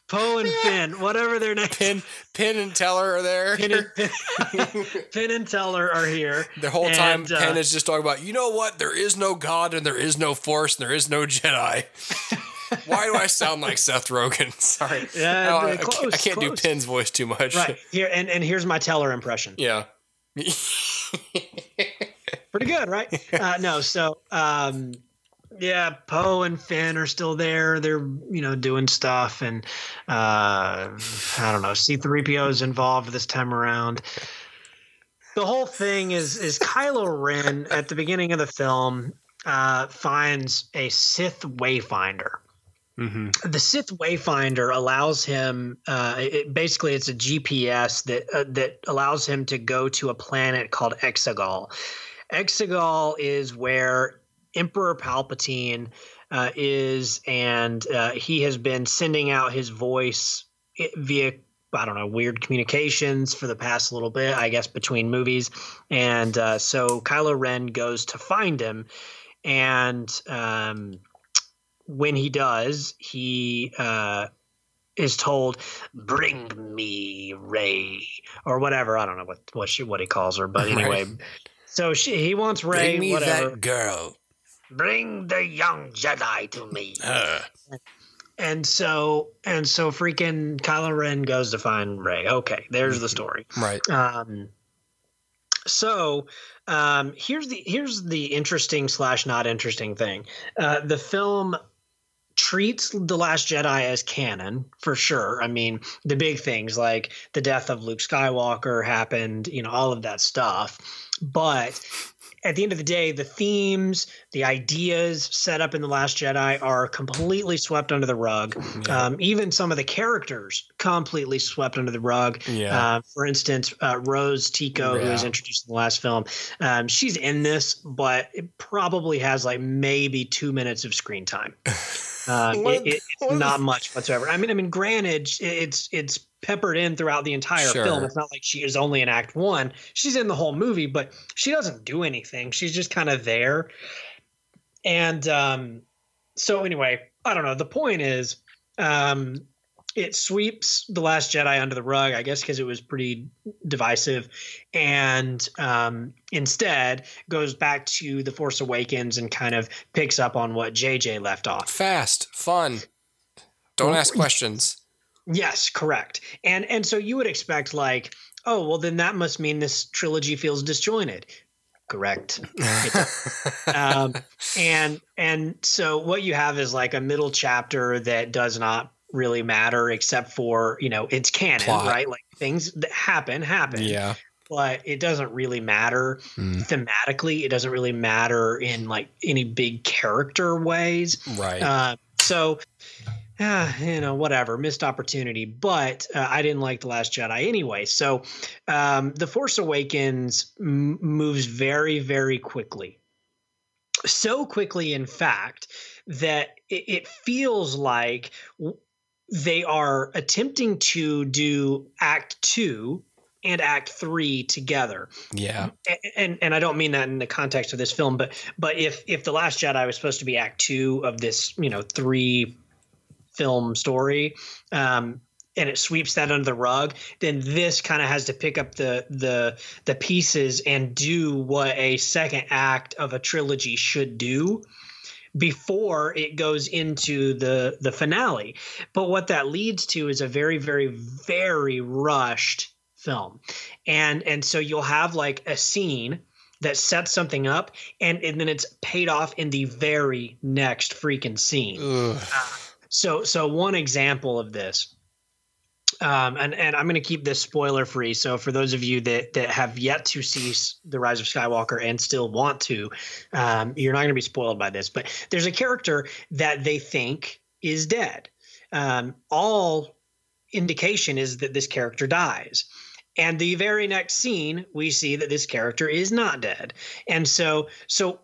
Poe Poe and Finn, whatever their names. Pin Pin and Teller are there. Pin and, Pin, (laughs) Pin and Teller are here. the whole time And, uh, Penn is just talking about, you know what? There is no God and there is no Force and there is no Jedi. (laughs) Why do I sound like Seth Rogen? (laughs) Sorry. Yeah, No, I, I close, can't, I can't do close. Pinn's voice too much. Right here, and, and here's my Teller impression. Yeah. Pretty good, right? Uh, no, so um, yeah, Poe and Finn are still there. They're you know doing stuff, and uh, I don't know. C-3PO is involved this time around. The whole thing is is Kylo Ren at the beginning of the film uh, finds a Sith Wayfinder. hmm the Sith Wayfinder allows him. Uh, it, basically, it's a GPS that uh, that allows him to go to a planet called Exegol. Exegol is where Emperor Palpatine uh, is, and uh, he has been sending out his voice via. I don't know, weird communications for the past little bit, I guess, between movies. And uh, so Kylo Ren goes to find him. And um, when he does, he uh, is told, "Bring me Rey" or whatever. I don't know what what she what he calls her, but Right. anyway. So she, he wants Rey. Bring me whatever. that girl. Bring the young Jedi to me. Uh, And so and so, freaking Kylo Ren goes to find Rey. Okay, there's the story. right. Um, so um, here's the here's the interesting slash not interesting thing. Uh, the film treats the Last Jedi as canon for sure. I mean, the big things like the death of Luke Skywalker happened, you know, all of that stuff. But at the end of the day, the themes, the ideas set up in the Last Jedi are completely swept under the rug. Yeah. Um, even some of the characters completely swept under the rug. Yeah. Uh, for instance, uh, Rose Tico, who was introduced in the last film, um, she's in this, but it probably has like maybe two minutes of screen time. (laughs) Uh, it- it- what it's is- not much whatsoever. I mean, I mean, granted, it's it's peppered in throughout the entire Sure. film. It's not like she is only in Act One; she's in the whole movie, but she doesn't do anything. She's just kind of there. And um, so, anyway, I don't know. The point is, um, it sweeps the Last Jedi under the rug, I guess, because it was pretty divisive, and um, instead goes back to the Force Awakens and kind of picks up on what JJ left off. Fast, fun. Don't ask questions. Yes, correct. And and so you would expect like, oh, well then that must mean this trilogy feels disjointed. Correct. (laughs) Um, and and so what you have is like a middle chapter that does not really matter except for you know it's canon, Plot. right? Like things that happen happen. Yeah. But it doesn't really matter Mm. thematically. It doesn't really matter in like any big character ways. Right. Uh, so, uh, you know, whatever, missed opportunity. But uh, I didn't like The Last Jedi anyway. So, um, The Force Awakens m- moves very, very quickly. So quickly, in fact, that it, it feels like w- they are attempting to do Act Two and Act Three together yeah. and and I don't mean that in the context of this film, but but if if the Last Jedi was supposed to be Act Two of this you know three film story, um, and it sweeps that under the rug, then this kind of has to pick up the the the pieces and do what a second act of a trilogy should do before it goes into the the finale. But what that leads to is a very very very rushed film. And and so you'll have like a scene that sets something up and, and then it's paid off in the very next freaking scene. So so one example of this um, and, and I'm going to keep this spoiler free. So for those of you that, that have yet to see the Rise of Skywalker and still want to, um, you're not going to be spoiled by this. But there's a character that they think is dead. Um, all indication is that this character dies. And the very next scene, we see that this character is not dead. And so so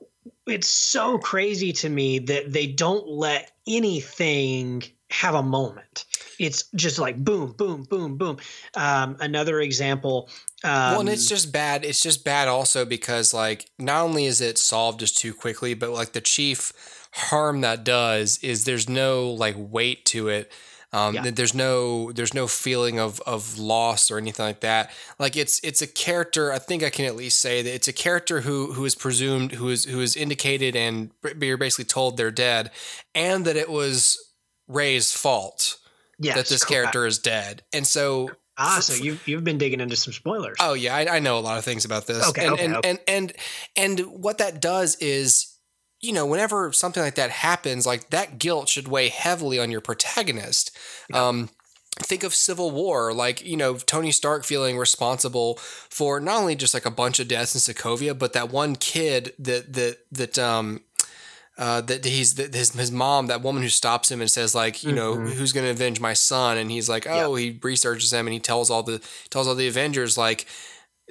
it's so crazy to me that they don't let anything have a moment. It's just like boom, boom, boom, boom. Um, another example. Um, well, and it's just bad. It's just bad also because like not only is it solved just too quickly, but like the chief harm that does is there's no like weight to it. Um, Yeah. There's no there's no feeling of of loss or anything like that. Like it's it's a character. I think I can at least say that it's a character who who is presumed who is who is indicated and you're basically told they're dead, and that it was Rey's fault yes, that this correct. character is dead. And so Ah, so you've you've been digging into some spoilers. Oh yeah, I, I know a lot of things about this. Okay, and, okay, and, okay. and and and what that does is, you know, whenever something like that happens, like that guilt should weigh heavily on your protagonist. Um, think of Civil War, like you know Tony Stark feeling responsible for not only just like a bunch of deaths in Sokovia, but that one kid that that that um uh, that he's that his his mom, that woman who stops him and says like, you know, Mhm. who's going to avenge my son? And he's like, oh, he researches them and he tells all the tells all the Avengers like,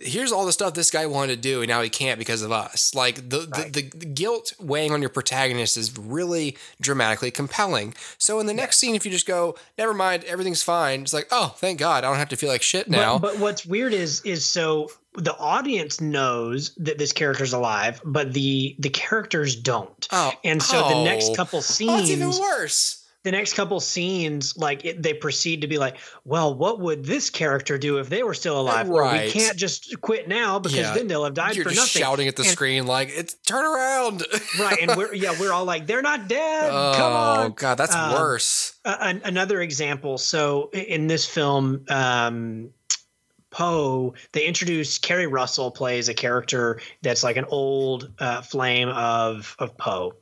here's all the stuff this guy wanted to do and now he can't because of us. Like the Right. the, the guilt weighing on your protagonist is really dramatically compelling. So in the next scene, if you just go, never mind, everything's fine. It's like, oh, thank God, I don't have to feel like shit now. But, but what's weird is is so the audience knows that this character's alive, but the the characters don't. oh, And so the next oh. couple Oh, it's even worse. The next couple scenes, like it, they proceed to be like, well, what would this character do if they were still alive? Or we can't just quit now because Yeah. then they'll have died You're for just nothing. shouting at the And- screen like, "It's turn around!" right, and we're (laughs) yeah, we're all like, they're not dead. oh Come on. God, that's Um, worse. Uh, an, another example. So in this film, um, Poe, they introduce Keri Russell plays a character that's like an old uh, flame of of Poe.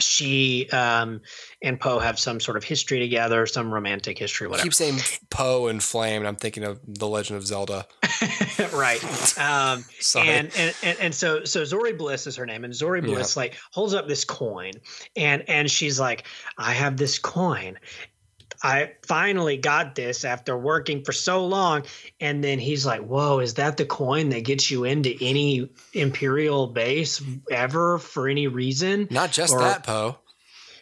She um, and Poe have some sort of history together, some romantic history, I whatever. keep saying Poe and Flame, and I'm thinking of The Legend of Zelda. (laughs) right. Um, (laughs) and, and and and so so Zorii Bliss is her name, and Zorii Yeah. Bliss like holds up this coin, and and she's like, I have this coin. I finally got this after working for so long. And then he's like, Whoa, is that the coin that gets you into any Imperial base ever for any reason? Not just or- that, Poe.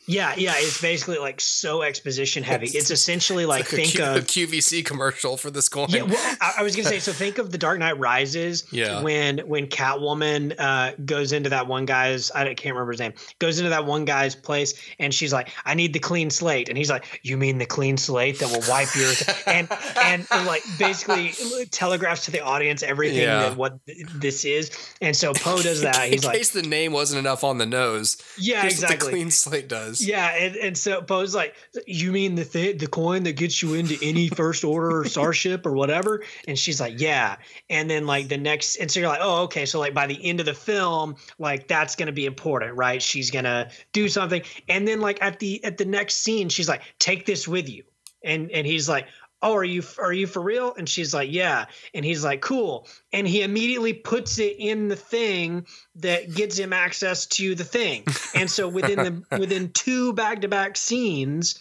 Yeah, yeah. It's basically like so exposition heavy. It's essentially like, It's like think a, Q- of a QVC commercial for this coin. yeah, well, I, I was gonna say. (laughs) So think of the Dark Knight Rises. Yeah. When when Catwoman uh, goes into that one guy's, I can't remember his name, goes into that one guy's place, and she's like, "I need the clean slate," and he's like, "You mean the clean slate that will wipe your?" (laughs) and, and like basically telegraphs to the audience everything Yeah. that what th- this is. And so Poe does that. (laughs) in He's like, case the name wasn't enough on the nose. "Yeah, exactly." the clean slate does. Does. Yeah, and, and so Poe's like, "You mean the th- the coin that gets you into any first order (laughs) starship or whatever?" And she's like, "Yeah." And then like the next, and so you're like, "Oh, okay." So like by the end of the film, like that's gonna be important, right? She's gonna do something, and then like at the at the next scene, she's like, "Take this with you," and and he's like. Oh, are you are you for real? And she's like, yeah. And he's like, cool. And he immediately puts it in the thing that gets him access to the thing. And so within the (laughs) within two back to back scenes,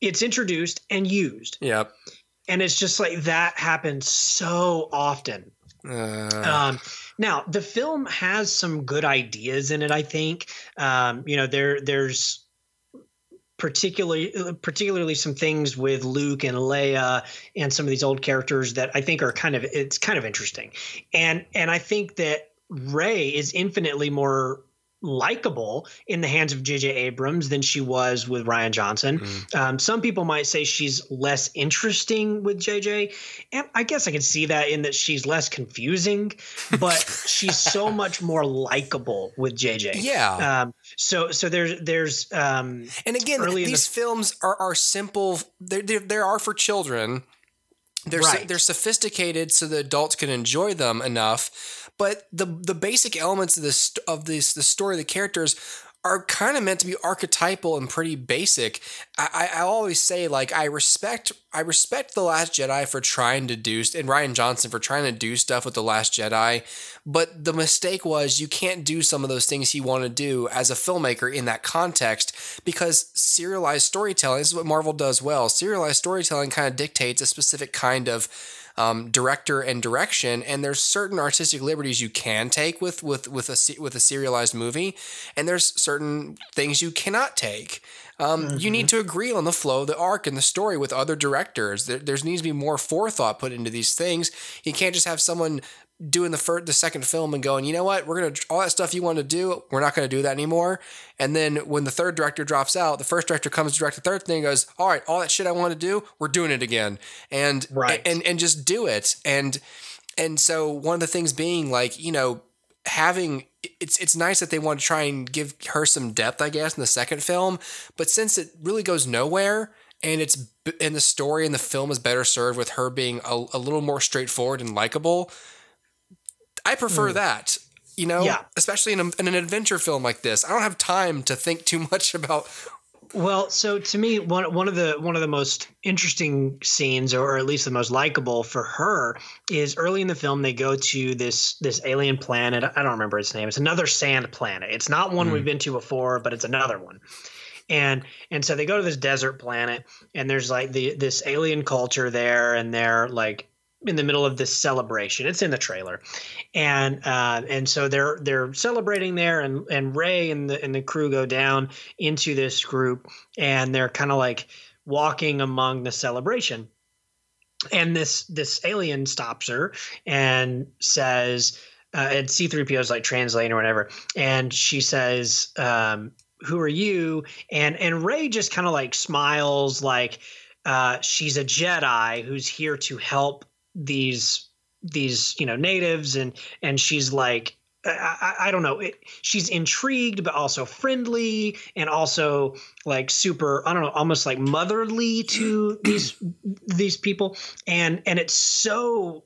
it's introduced and used. Yep. And it's just like that happens so often. Uh, Um, now the film has some good ideas in it. I think um, you know there there's particularly particularly some things with Luke and Leia and some of these old characters that I think are kind of it's kind of interesting, and and I think that Rey is infinitely more likable in the hands of J.J. Abrams than she was with Rian Johnson. Um, some people might say she's less interesting with J.J. And I guess I can see that in that she's less confusing, (laughs) but she's so much more likable with J.J. Yeah. Um, so so there's there's um, and again, in the- these films are, are simple. They're, they're, they are for children. They're so- they're sophisticated so the adults can enjoy them enough. But the the basic elements of this of this the story, the characters are kind of meant to be archetypal and pretty basic. I, I always say like I respect I respect the Last Jedi for trying to do and Rian Johnson for trying to do stuff with the Last Jedi, but the mistake was you can't do some of those things he wanted to do as a filmmaker in that context because serialized storytelling is what Marvel does well. Serialized storytelling kind of dictates a specific kind of um, director and direction, and there's certain artistic liberties you can take with with with a with a serialized movie, and there's certain things you cannot take. Um, You need to agree on the flow of the arc and the story with other directors. There, there needs to be more forethought put into these things. You can't just have someone doing the first, the second film and going, you know what, we're gonna all that stuff you want to do, we're not gonna do that anymore. And then when the third director drops out, the first director comes to direct the third thing and goes, all right, all that shit I want to do, we're doing it again, and Right. and and just do it. And and so one of the things being like, you know, having it's it's nice that they want to try and give her some depth, I guess, in the second film. But since it really goes nowhere, and it's and the story and the film is better served with her being a, a little more straightforward and likable, I prefer mm. that. You know, Yeah. especially in, a, in an adventure film like this, I don't have time to think too (laughs) much about. Well, so to me, one one of the one of the most interesting scenes, or at least the most likable for her, is early in the film. They go to this this alien planet. I don't remember its name. It's another sand planet. It's not one we've mm. been to before, but it's another one. And and so they go to this desert planet, and there's like the this alien culture there, and they're like in the middle of this celebration. It's in the trailer, and uh, and so they're they're celebrating there, and and Rey and the and the crew go down into this group, and they're kind of like walking among the celebration, and this this alien stops her and says, uh, and C three PO is like translating or whatever, and she says. Um, who are you and and Rey just kind of like smiles like uh, she's a jedi who's here to help these these you know natives and and she's like I, I, don't know it, she's intrigued but also friendly and also like super i don't know almost like motherly to (clears throat) these these people and and it's so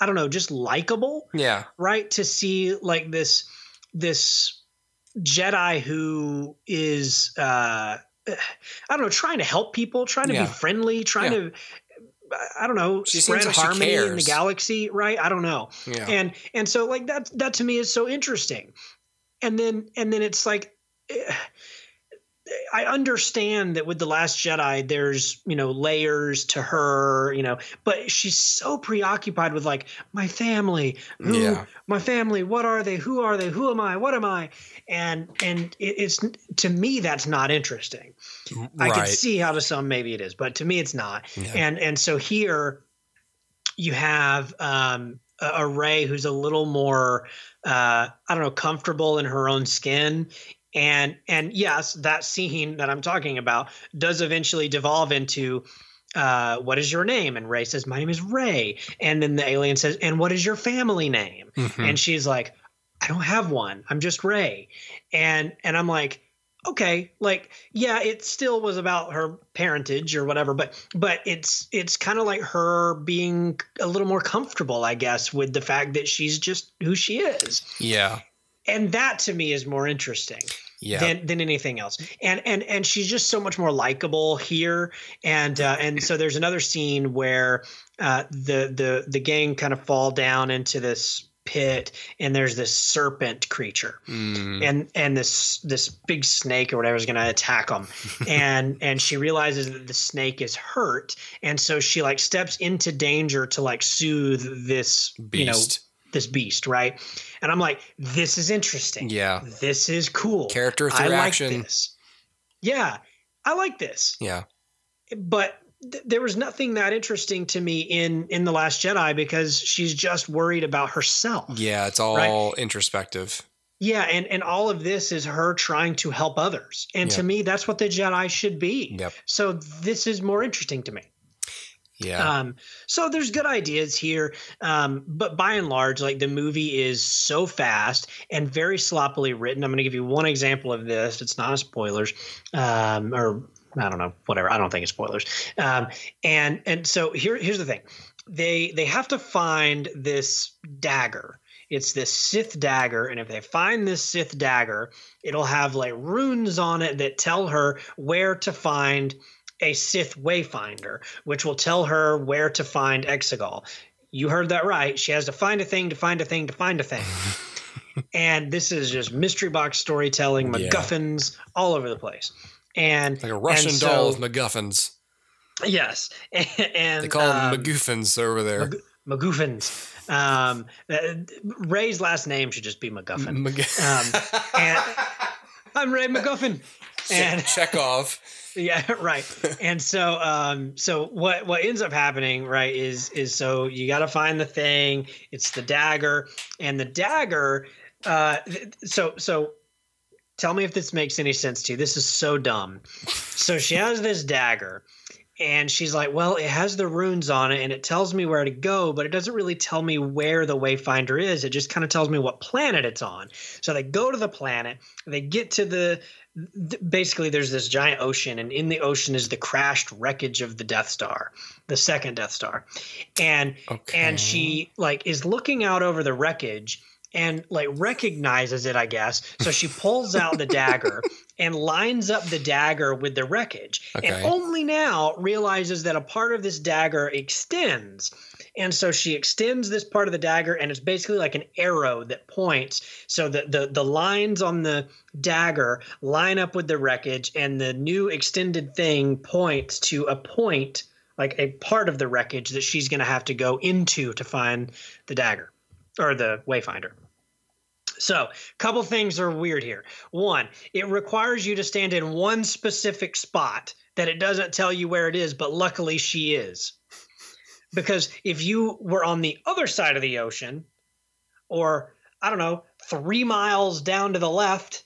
i don't know just likable Yeah, right to see like this this jedi who is uh i don't know trying to help people trying to Yeah. be friendly trying Yeah. to i don't know She spread like harmony in the galaxy right? I don't know. Yeah, and and so like that that to me is so interesting. And then and then it's like eh, I understand that with the Last Jedi, there's you know layers to her, you know, but she's so preoccupied with like my family, who, Yeah. my family, what are they, who are they, who am I, what am I, and and it, it's to me that's not interesting. I right. can see how to some maybe it is, but to me it's not. Yeah. And and so here you have um, a, a Rey who's a little more uh, I don't know comfortable in her own skin. And and yes, that scene that I'm talking about does eventually devolve into uh, what is your name? And Rey says, My name is Rey. And then the alien says, And what is your family name? Mhm. And she's like, I don't have one. I'm just Rey. And and I'm like, okay like yeah it still was about her parentage or whatever but but it's it's kind of like her being a little more comfortable i guess with the fact that she's just who she is Yeah. And that to me is more interesting Yeah. than than anything else. And and and she's just so much more likable here. And uh, and so there's another scene where uh, the the the gang kind of fall down into this pit, and there's this serpent creature, Mm. and and this this big snake or whatever is going to attack them, (laughs) and and she realizes that the snake is hurt, and so she like steps into danger to like soothe this you know Beast. This beast, right? And I'm like, this is interesting yeah. this is cool. Character I through like action. this. Yeah, I like this. Yeah. But th- there was nothing that interesting to me in in the Last Jedi because she's just worried about herself. Yeah. It's all Right. introspective. Yeah, and and all of this is her trying to help others. And to me, that's what the Jedi should be. Yep. So this is more interesting to me. Yeah. Um, so there's good ideas here, um, but by and large, like the movie is so fast and very sloppily written. I'm going to give you one example of this. It's not a spoilers, um, or I don't know, whatever. I don't think it's spoilers. Um, and and so here here's the thing, they they have to find this dagger. It's this Sith dagger, and if they find this Sith dagger, it'll have like runes on it that tell her where to find a Sith Wayfinder, which will tell her where to find Exegol. You heard that right. She has to find a thing to find a thing to find a thing. (laughs) and this is just mystery box storytelling, Yeah. MacGuffins all over the place. And like a Russian and doll with MacGuffins. yes, (laughs) and They call them um, MacGuffins over there. Mag- MacGuffins. Um, uh, Rey's last name should just be MacGuffin. Mag- Um, and (laughs) I'm Rey MacGuffin. And Chekhov. (laughs) yeah right. And so um so what what ends up happening right is is so you got to find the thing. It's the dagger. And the dagger uh so so tell me if this makes any sense to you. This is so dumb. So she has this dagger and she's like well it has the runes on it and it tells me where to go but it doesn't really tell me where the wayfinder is. It just kind of tells me what planet it's on. So they go to the planet they get to the th- basically there's this giant ocean and in the ocean is the crashed wreckage of the death star the second death star. And Okay. and she like is looking out over the wreckage and like recognizes it i guess. So she pulls out the dagger (laughs) and lines up the dagger with the wreckage and only now realizes that a part of this dagger extends. And so she extends this part of the dagger and it's basically like an arrow that points. So the the, the lines on the dagger line up with the wreckage and the new extended thing points to a point like a part of the wreckage that she's going to have to go into to find the dagger or the wayfinder so, a couple things are weird here. One, it requires you to stand in one specific spot that it doesn't tell you where it is, but luckily she is. Because if you were on the other side of the ocean, or I don't know, three miles down to the left,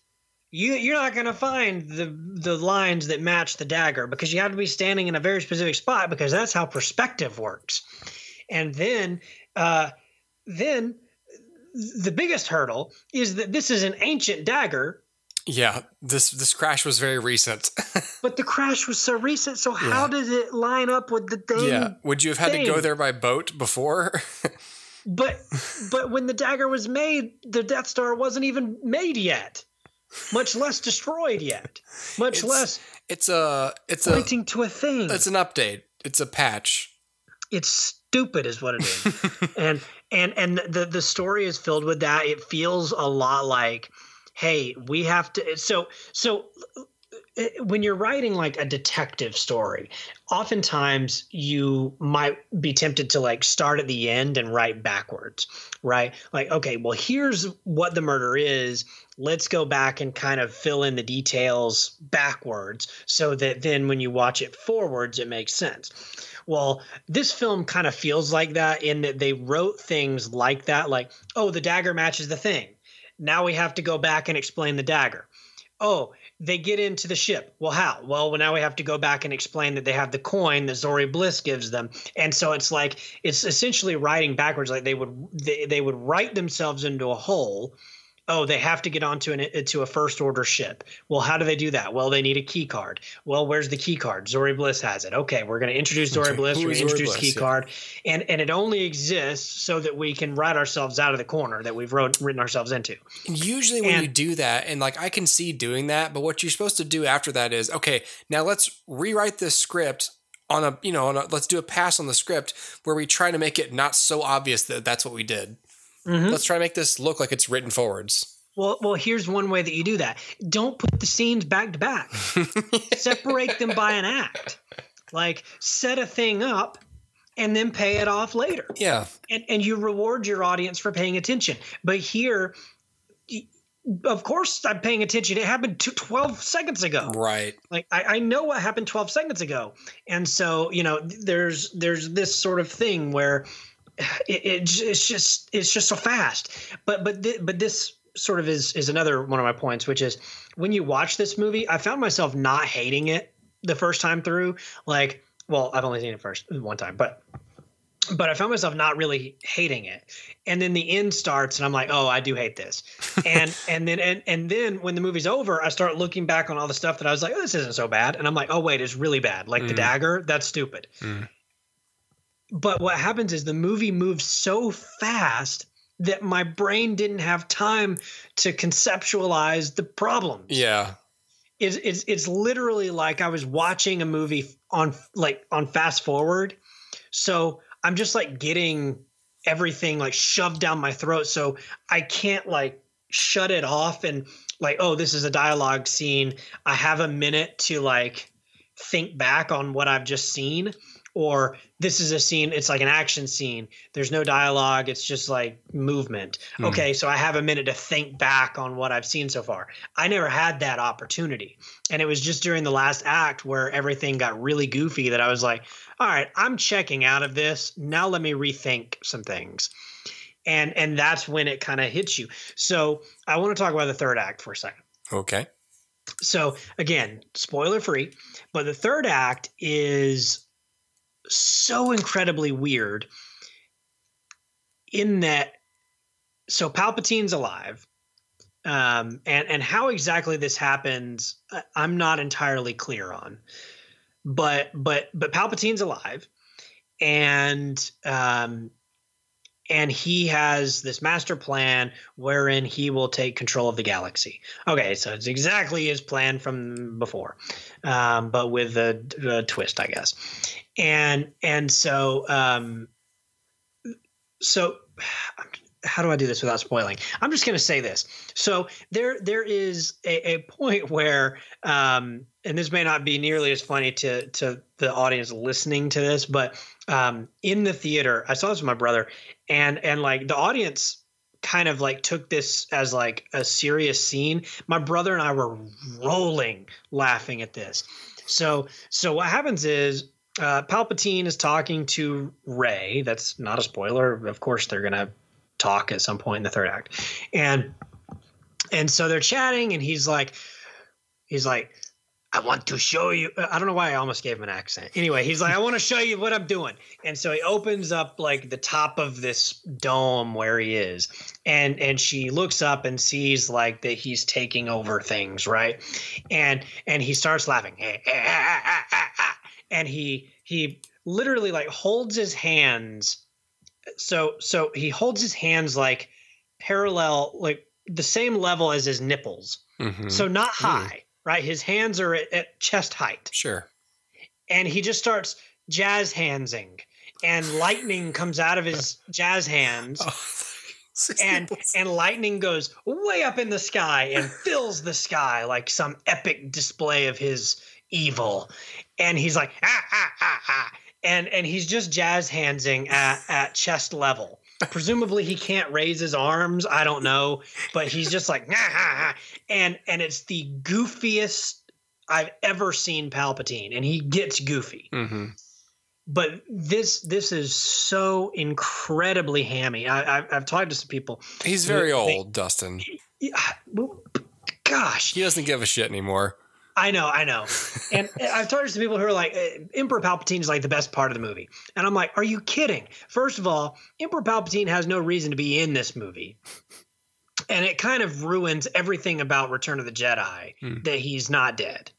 you you're not going to find the the lines that match the dagger because you have to be standing in a very specific spot because that's how perspective works. And then, uh, then the biggest hurdle is that this is an ancient dagger, Yeah, this this crash was very recent. (laughs) but the crash was so recent. So how Yeah. does it line up with the thing? yeah, would you have had to go there by boat before? (laughs) But but when the dagger was made, the Death Star wasn't even made yet, much less destroyed yet, much It's- less it's a it's a pointing to a thing. it's an update. It's a patch. it's stupid is what it is (laughs) and and and the the story is filled with that. It feels a lot like hey we have to so so uh, when you're writing like a detective story oftentimes you might be tempted to like start at the end and write backwards right? Like okay well here's what the murder is. Let's go back and kind of fill in the details backwards so that then when you watch it forwards it makes sense well, this film kind of feels like that in that they wrote things like that, like, oh, the dagger matches the thing. Now we have to go back and explain the dagger. Oh, they get into the ship. Well, how? Well, now we have to go back and explain that they have the coin that Zorii Bliss gives them. And so it's like it's essentially writing backwards. Like they would they, they would write themselves into a hole oh, they have to get onto an to a first order ship. Well, how do they do that? Well, they need a key card. Well, where's the key card? Zorii Bliss has it. Okay, we're going to introduce Zorii Okay, Bliss. We're going to introduce Bliss? key Yeah. card, and and it only exists so that we can write ourselves out of the corner that we've wrote, written ourselves into. Usually, when And- you do that, and like I can see doing that, but what you're supposed to do after that is okay. Now let's rewrite this script on a you know on a, let's do a pass on the script where we try to make it not so obvious that that's what we did. Mhm. Let's try to make this look like it's written forwards. Well, well, here's one way that you do that. Don't put the scenes back to back. (laughs) Separate them by an act. Like set a thing up and then pay it off later. Yeah, And and you reward your audience for paying attention. But here of course I'm paying attention. It happened to 12 seconds ago. right. Like I, I know what happened 12 seconds ago. And so, you know, there's there's this sort of thing where it, it it's just it's just so fast. But but thi- but this sort of is is another one of my points, which is when you watch this movie, I found myself not hating it the first time through. Like, well, I've only seen it first one time, but but I found myself not really hating it. And then the end starts and I'm like, "Oh, I do hate this." (laughs) And and then and, and then when the movie's over, I start looking back on all the stuff that I was like, "Oh, this isn't so bad." And I'm like, "Oh, wait, it's really bad." Like the Mm. dagger, that's stupid. Mm. But what happens is the movie moves so fast that my brain didn't have time to conceptualize the problems Yeah, it's, it's it's literally like I was watching a movie on like on fast forward. So I'm just like getting everything like shoved down my throat. So I can't like shut it off and like, oh, this is a dialogue scene. I have a minute to like think back on what I've just seen. Or this is a scene, it's like an action scene. There's no dialogue, it's just like movement. Hmm. Okay, so I have a minute to think back on what I've seen so far. I never had that opportunity. And it was just during the last act where everything got really goofy that I was like, all right, I'm checking out of this. Now let me rethink some things. And and that's when it kind of hits you. So I want to talk about the third act for a second. okay. So again, spoiler free, but the third act is so incredibly weird in that so Palpatine's alive. Um, and and how exactly this happens, I- I'm not entirely clear on. But but but Palpatine's alive, and um, and he has this master plan wherein he will take control of the galaxy. Okay, so it's exactly his plan from before, um, but with a, a twist, I guess. And and so um, so how do I do this without spoiling? I'm just going to say this. So there there is a, a point (laughs) where, um, and this may not be nearly as funny to to the audience listening to this, but um, in the theater, I saw this with my brother, and and like the audience kind of like took this as like a serious scene. My brother and I were rolling laughing at this. So so what happens is uh, Palpatine is talking to Rey. That's not a spoiler. Of course, they're gonna talk at some point in the third act, and and so they're chatting, and he's like, he's like, I want to show you. I don't know why I almost gave him an accent. Anyway, he's like, I want to show you what I'm doing, and so he opens up like the top of this dome where he is, and and she looks up and sees like that he's taking over things, right? And and he starts laughing, and he he literally like holds his hands. So so he holds his hands like parallel like the same level as his nipples. Mhm. so not high right? His hands are at, at chest height. Sure. and he just starts jazz handsing and lightning comes out of his jazz hands. (laughs) (laughs) And and lightning goes way up in the sky and fills the sky like some epic display of his evil and he's like ah ah ah ah and and he's just jazz handsing at at chest level presumably he can't raise his arms i don't know but he's just like ah, ah, ah. and and it's the goofiest i've ever seen palpatine and he gets goofy hmm but this this is so incredibly hammy. I, I've, I've talked to some people. He's very They- old, Dustin. (sighs) Well, Gosh, He doesn't give a shit anymore. I know, I know. And (laughs) I've talked to some people who are like, eh, Emperor Palpatine is like the best part of the movie. And I'm like, are you kidding? First of all, Emperor Palpatine has no reason to be in this movie. and it kind of ruins everything about Return of the Jedi Hmm. that he's not dead.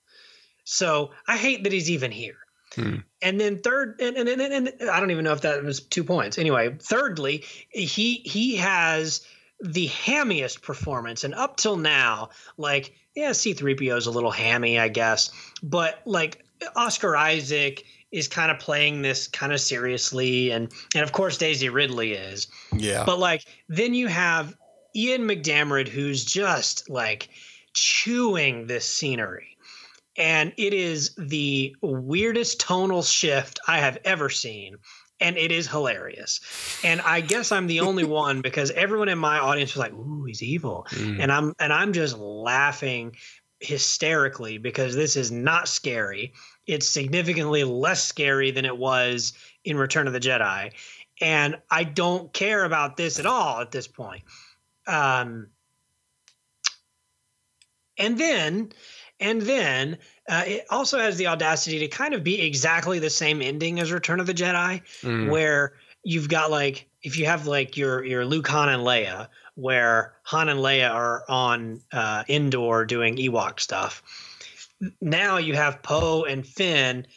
So I hate that he's even here. Hmm. And then third, and, and, and, and I don't even know if that was two points. Anyway, thirdly, he he has the hammiest performance, and up till now, like yeah, C-3PO is a little hammy, I guess, but like Oscar Isaac is kind of playing this kind of seriously, and and of course Daisy Ridley is. Yeah. But like then you have Ian McDiarmid who's just like chewing this scenery. And it is the weirdest tonal shift I have ever seen. And it is hilarious. And I guess I'm the only (laughs) one because everyone in my audience was like, ooh, he's evil. Mm. And I'm and I'm just laughing hysterically because this is not scary. It's significantly less scary than it was in Return of the Jedi. And I don't care about this at all at this point. Um, and then, and then uh, it also has the audacity to kind of be exactly the same ending as Return of the Jedi, Mm. where you've got like if you have like your your Luke, Han, and Leia, where Han and Leia are on uh, Endor doing Ewok stuff. Now you have Poe and Finn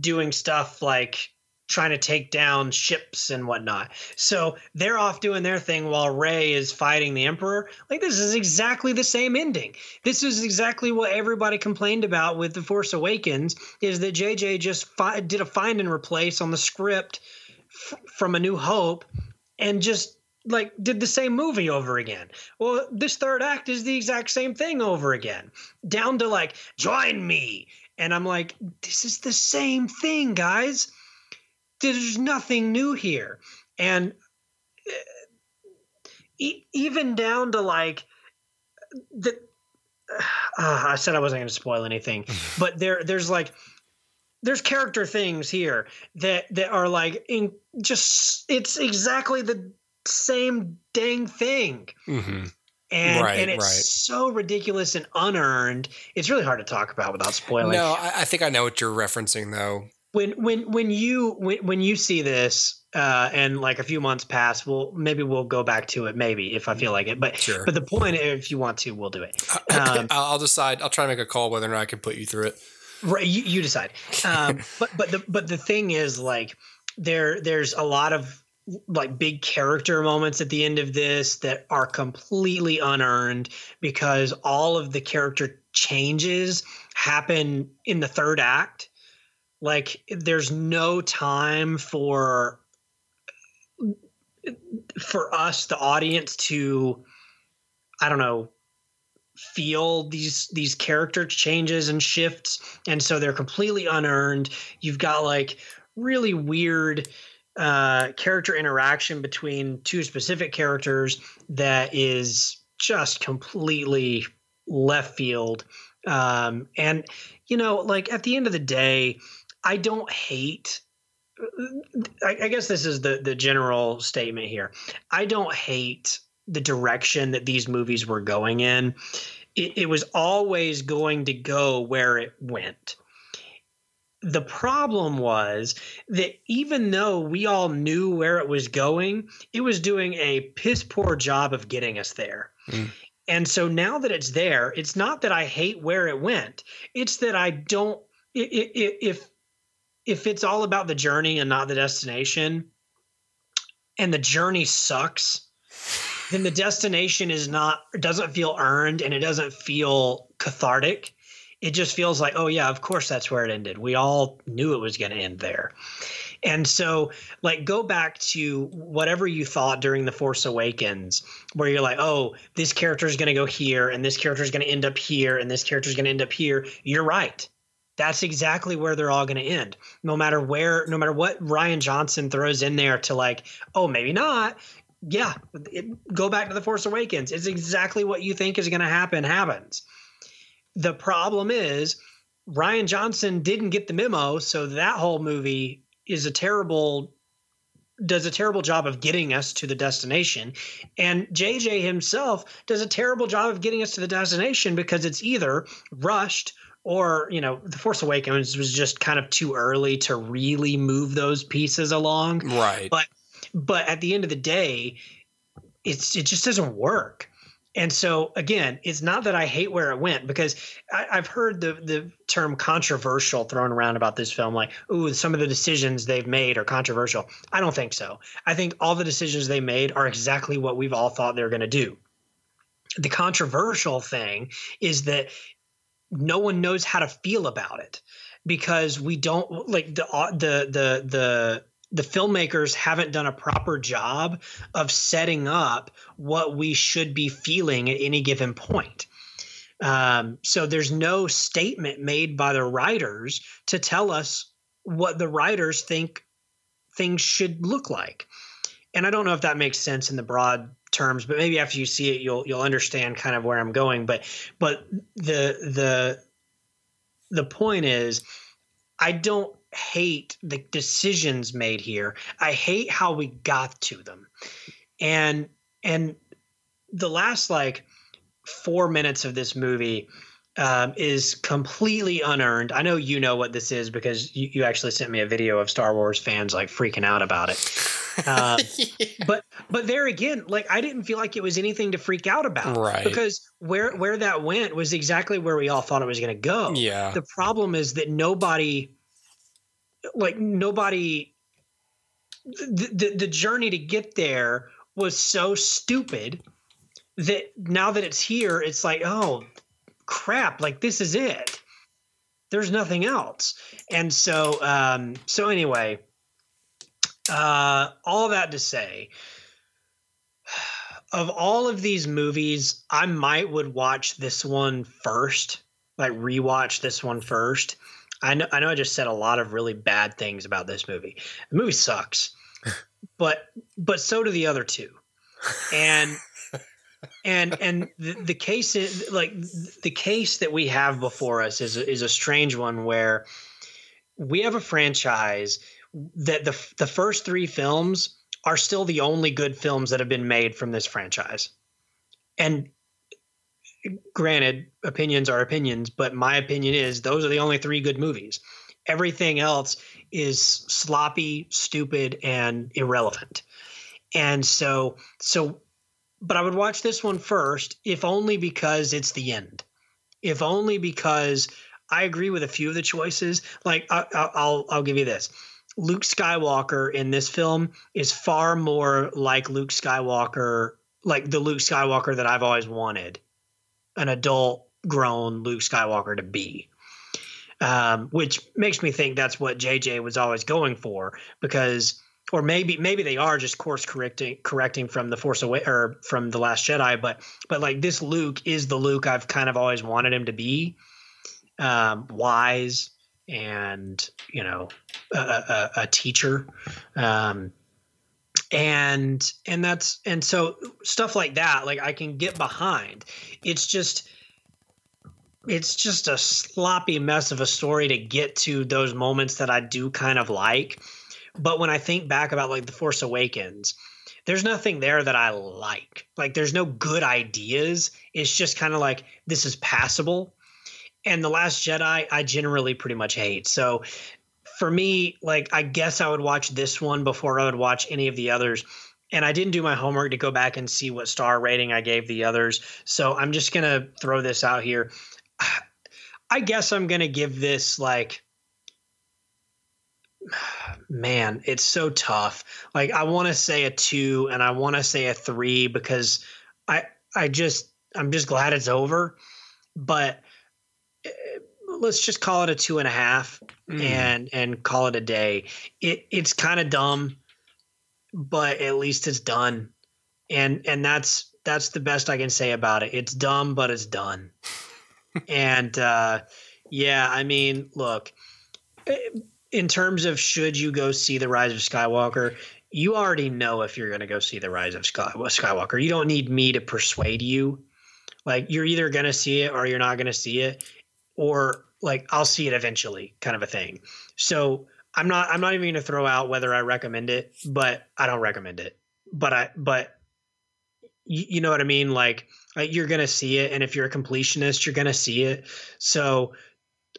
doing stuff like trying to take down ships and whatnot. So they're off doing their thing while Rey is fighting the Emperor. Like this is exactly the same ending. This is exactly what everybody complained about with The Force Awakens is that JJ just fi- did a find and replace on the script f- from A New Hope and just like did the same movie over again. Well, this third act is the exact same thing over again. Down to like join me. And I'm like this is the same thing, guys there's nothing new here. And e- even down to like the uh, i said i wasn't going to spoil anything (laughs) but there there's like there's character things here that that are like in just it's exactly the same dang thing. Hmm and Right, and it's right. so ridiculous and unearned. It's really hard to talk about without spoiling. No, I, I think I know what you're referencing though. When when when you when, when you see this uh and like a few months pass we'll maybe we'll go back to it maybe if i feel like it but Sure. but the point if you want to we'll do it um, I'll I'll decide. I'll try to make a call whether or not I can put you through it. right you, you decide um (laughs) but but the but the thing is like there there's a lot of like big character moments at the end of this that are completely unearned because all of the character changes happen in the third act like there's no time for for us the audience to i don't know feel these these character changes and shifts and so they're completely unearned. You've got like really weird uh character interaction between two specific characters that is just completely left field. Um and you know like at the end of the day i don't hate I, I guess this is the the general statement here. I don't hate the direction that these movies were going in. It, it was always going to go where it went. The problem was that even though we all knew where it was going it was doing a piss poor job of getting us there. Mm. and so now that it's there it's not that i hate where it went. It's that i don't if if it's all about the journey and not the destination and the journey sucks then the destination is not doesn't feel earned and it doesn't feel cathartic. It just feels like oh yeah of course that's where it ended. We all knew it was going to end there. And so like go back to whatever you thought during the force awakens where you're like oh this character is going to go here and this character is going to end up here and this character is going to end up here. You're right that's exactly where they're all going to end. No matter where no matter what Rian Johnson throws in there to like oh maybe not. Yeah it, go back to the force awakens. It's exactly what you think is going to happen happens. The problem is Rian Johnson didn't get the memo so that whole movie is a terrible does a terrible job of getting us to the destination. And jj himself does a terrible job of getting us to the destination because it's either rushed or you know the force awakens was just kind of too early to really move those pieces along Right. But- but at the end of the day it's it just doesn't work and so again, it's not that I hate where it went because I, have heard the the term controversial thrown around about this film, like, ooh, some of the decisions they've made are controversial. I don't think so. I think all the decisions they made are exactly what we've all thought they were going to do. The controversial thing is that no one knows how to feel about it because we don't like the the the the the filmmakers haven't done a proper job of setting up what we should be feeling at any given point. Um, so there's no statement made by the writers to tell us what the writers think things should look like. And I don't know if that makes sense in the broad terms, but maybe after you see it, you'll you'll understand kind of where I'm going. But but the the the point is, I don't hate the decisions made here. I hate how we got to them. And and the last like 4 minutes of this movie um, is completely unearned. I know you know what this is because you, you actually sent me a video of Star Wars fans like freaking out about it. Uh, (laughs) yeah. But but there again, like I didn't feel like it was anything to freak out about, right? Because where where that went was exactly where we all thought it was going to go. Yeah. The problem is that nobody like nobody the, the, the journey to get there was so stupid that now that it's here it's like oh crap like this is it there's nothing else and so um so anyway uh all that to say (sighs) of all of these movies i might would watch this one first like rewatch this one first I know I know I just said a lot of really bad things about this movie. The movie sucks. (laughs) but but so do the other two. And (laughs) and and the, the case is like the case that we have before us is a, is a strange one where we have a franchise that the the first 3 films are still the only good films that have been made from this franchise. And granted, opinions are opinions, but my opinion is those are the only three good movies. Everything else is sloppy, stupid, and irrelevant. And so, so, but I would watch this one first, if only because it's the end. If only because I agree with a few of the choices. Like I, I'll, I'll give you this. Luke Skywalker in this film is far more like Luke Skywalker, like the Luke Skywalker that I've always wanted an adult grown Luke Skywalker to be. Um, which makes me think that's what JJ was always going for because or maybe maybe they are just course correcting correcting from the Force Away or from the Last Jedi, but but like this Luke is the Luke I've kind of always wanted him to be, um, wise and you know a, a, a teacher, um, and and that's and so stuff like that like i can get behind. It's just it's just a sloppy mess of a story to get to those moments that i do kind of like. But when i think back about like the force awakens there's nothing there that i like. Like there's no good ideas. It's just kind of like this is passable and the last jedi i generally pretty much hate so for me, like I guess I would watch this one before I would watch any of the others. And I didn't do my homework to go back and see what star rating I gave the others. So I'm just gonna throw this out here. (sighs) I guess I'm gonna give this like (sighs) man, it's so tough. Like I want to say a 2 and I want to say a 3 because I I just I'm just glad it's over. But let's just call it a two and a half mm. and and call it a day. It it's kind of dumb, but at least it's done. And and that's that's the best I can say about it. It's dumb, but it's done. (laughs) and uh, yeah, I mean, look, eh, in terms of should you go see the Rise of Skywalker, you already know if you're going to go see the Rise of Skywalker. You don't need me to persuade you. Like you're either going to see it or you're not going to see it, or like I'll see it eventually kind of a thing. So I'm not I'm not even going to throw out whether I recommend it, but I don't recommend it. But I but you, you know what I mean like, like you're going to see it and if you're a completionist, you're going to see it. So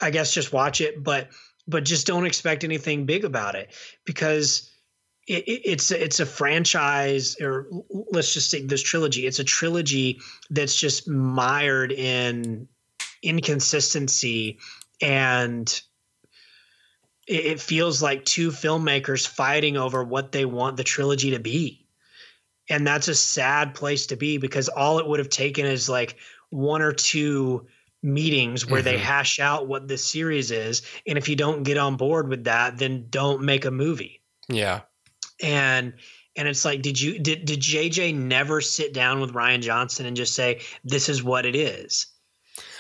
I guess just watch it, but but just don't expect anything big about it because it, it, it's it's a franchise, or let's just say this trilogy. It's a trilogy that's just mired in inconsistency, and it, feels like two filmmakers fighting over what they want the trilogy to be, and that's a sad place to be because all it would have taken is like one or two meetings where they Mhm. hash out what this series is and if you don't get on board with that then don't make a movie Yeah. and and it's like did you did did JJ never sit down with Rian Johnson and just say this is what it is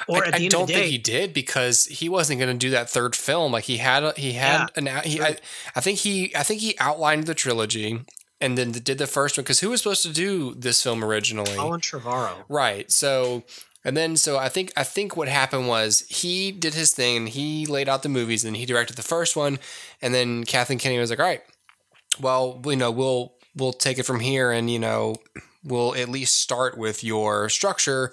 or I, at the I end don't of the day think he did because he wasn't going to do that third film. Like he had, a, he had an. out- He, I, I think he, I think he outlined the trilogy and then did the first one because who was supposed to do this film originally? Colin Trevorrow Right. So, and then so I think I think what happened was he did his thing and he laid out the movies and he directed the first one, and then Kathleen Kennedy was like, "All right, well, you know, we'll we'll take it from here, and you know, we'll at least start with your structure."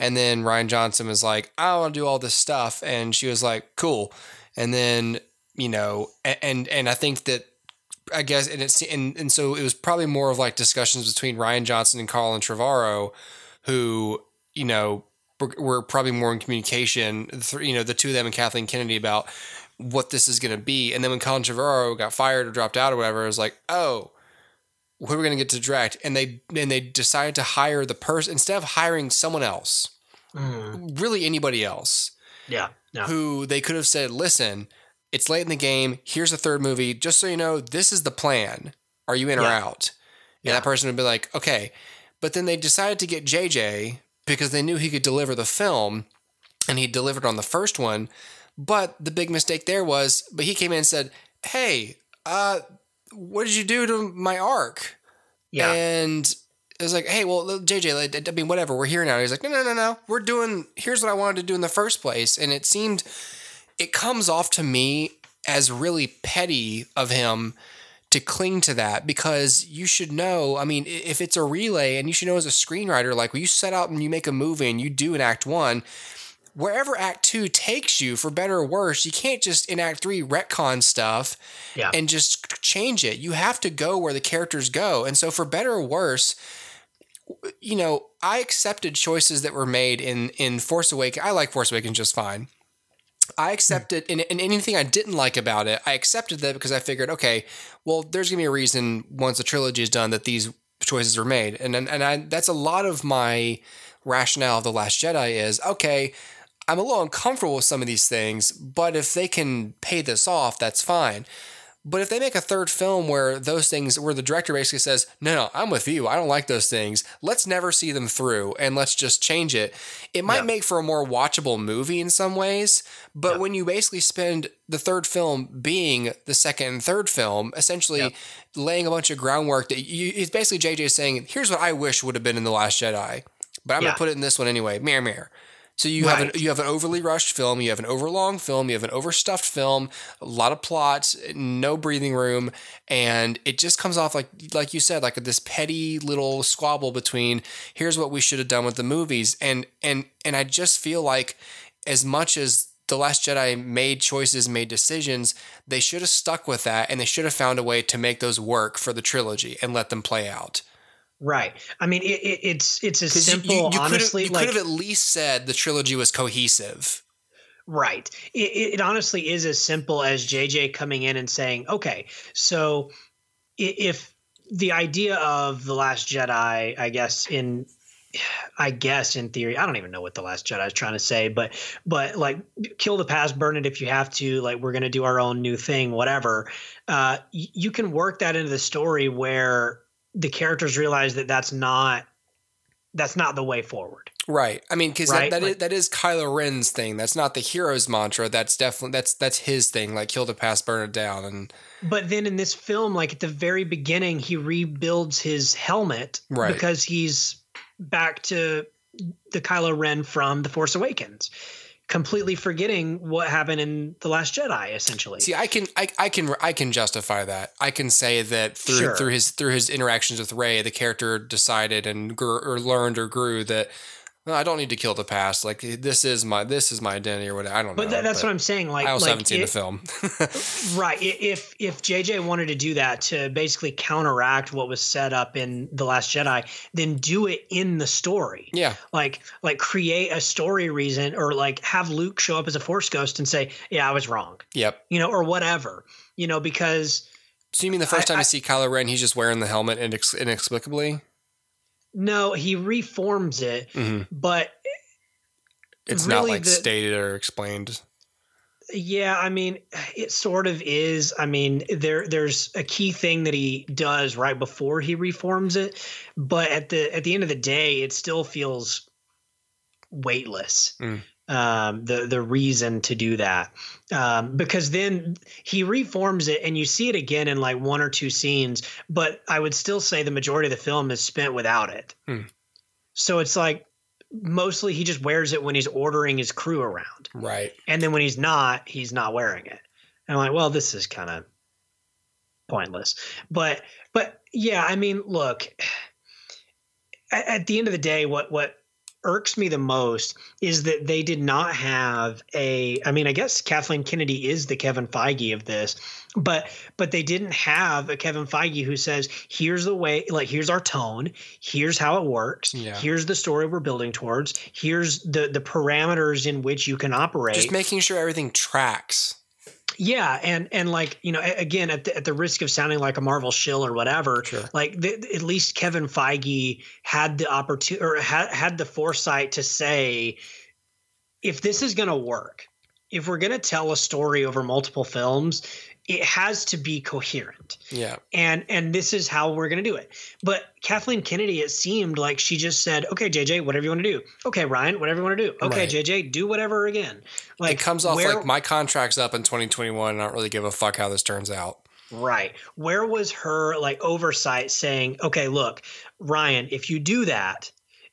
And then Rian Johnson was like, "I want to do all this stuff," and she was like, "Cool." And then you know, and and I think that I guess and it's and and so it was probably more of like discussions between Rian Johnson and Colin Trevorrow, who you know were, were probably more in communication. You know, the two of them and Kathleen Kennedy about what this is going to be. And then when Colin Trevorrow got fired or dropped out or whatever, it was like, oh, who are we going to get to direct? And they and they decided to hire the person instead of hiring someone else, Mm, really anybody else yeah no who they could have said, listen, it's late in the game. Here's the third movie. Just so you know, this is the plan. Are you in or out? And Yeah. that person would be like, okay. But then they decided to get JJ because they knew he could deliver the film and he delivered on the first one. But the big mistake there was, but he came in and said, hey, uh, what did you do to my arc? yeah And it was like, hey, well, JJ, I mean, whatever, we're here now. He's like, no, no, no, no. We're doing, here's what I wanted to do in the first place. And it seemed, it comes off to me as really petty of him to cling to that because you should know. I mean, if it's a relay and you should know as a screenwriter, like when you set out and you make a movie and you do an act one, wherever act two takes you, for better or worse, you can't just in act three retcon stuff yeah and just change it. You have to go where the characters go. And so, for better or worse, you know, I accepted choices that were made in in Force Awakens. I like Force Awakens just fine. I hmm. accepted, and, and anything I didn't like about it, I accepted that because I figured, okay, well, there's gonna be a reason once the trilogy is done that these choices were made, and and, and I, that's a lot of my rationale of the Last Jedi is okay. I'm a little uncomfortable with some of these things, but if they can pay this off, that's fine. But if they make a third film where those things, where the director basically says, no, no, I'm with you. I don't like those things. Let's never see them through and let's just change it. It might Yeah. make for a more watchable movie in some ways. But Yeah. when you basically spend the third film being the second and third film, essentially Yep. laying a bunch of groundwork that you, it's basically JJ saying, here's what I wish would have been in The Last Jedi, but I'm going to put it in this one anyway. Mirror, mirror. So you have an, you have an overly rushed film, you have an overlong film, you have an overstuffed film, a lot of plots, no breathing room, and it just comes off like like you said, like this petty little squabble between here's what we should have done with the movies, and and and I just feel like as much as the Last Jedi made choices, made decisions, they should have stuck with that, and they should have found a way to make those work for the trilogy and let them play out. Right i mean it, it, it's it's as 'Cause you- simple you, you, honestly you like could have at least said the trilogy was cohesive. Right. It, it honestly is as simple as JJ coming in and saying, okay, so if the idea of The Last Jedi, I guess, in. I guess in theory, I don't even know what the last Jedi is trying to say, but but like kill the past, burn it if you have to. Like we're gonna do our own new thing, whatever. Uh, you can work that into the story where the characters realize that that's not that's not the way forward. Right. I mean, because Right, that, that, like- is, that is Kylo Ren's thing. That's not the hero's mantra. That's definitely that's that's his thing. Like kill the past, burn it down, and But then in this film, like at the very beginning, he rebuilds his helmet Right. because he's back to the Kylo Ren from The Force Awakens, completely forgetting what happened in The Last Jedi, essentially. see, I can I, I can I can justify that. I can say that through Sure. through his through his interactions with Rey, the character decided and grew, or learned or grew that I don't need to kill the past. Like this is my this is my identity or whatever. I don't But know. tha- that's what I'm saying. Like, I also like haven't seen it- the film. (laughs) Right. If if JJ wanted to do that to basically counteract what was set up in The Last Jedi, then do it in the story. yeah. Like like create a story reason or like have Luke show up as a force ghost and say, "Yeah, I was wrong." Yep. You know, or whatever. You know, because So you mean the first I- time I- you see Kylo Ren, he's just wearing the helmet inex- inexplicably? No, he reforms it, Mhm. but It's not like the- stated or explained. Yeah, I mean, it sort of is. I mean, there there's a key thing that he does right before he reforms it, but at the at the end of the day, it still feels weightless. Mm. Um, the the reason to do that, um, because then he reforms it, and you see it again in like one or two scenes. But I would still say the majority of the film is spent without it. Hmm. So it's like mostly he just wears it when he's ordering his crew around. Right. And then when he's not, he's not wearing it. And I'm like, well, this is kind of pointless. But but yeah, I mean, look, (sighs) at, at the end of the day, what what irks me the most is that they did not have a I mean, I guess Kathleen Kennedy is the Kevin Feige of this, but but they didn't have a Kevin Feige who says, here's the way, like here's our tone, here's how it works, Yeah. here's the story we're building towards, here's the the parameters in which you can operate. Just making sure everything tracks. Yeah, and and like you know, again, at the, at the risk of sounding like a Marvel shill or whatever, Sure. like the, at least Kevin Feige had the opportunity or had had the foresight to say, if this is going to work, if we're going to tell a story over multiple films, it has to be coherent Yeah. and and this is how we're going to do it but kathleen kennedy it seemed like she just said okay jj whatever you want to do okay Rian whatever you want to do okay Right. jj do whatever again like it comes off where- like my contract's up in 2021 and I don't really give a fuck how this turns out. Right. Where was her like oversight saying, okay, look, Rian, if you do that,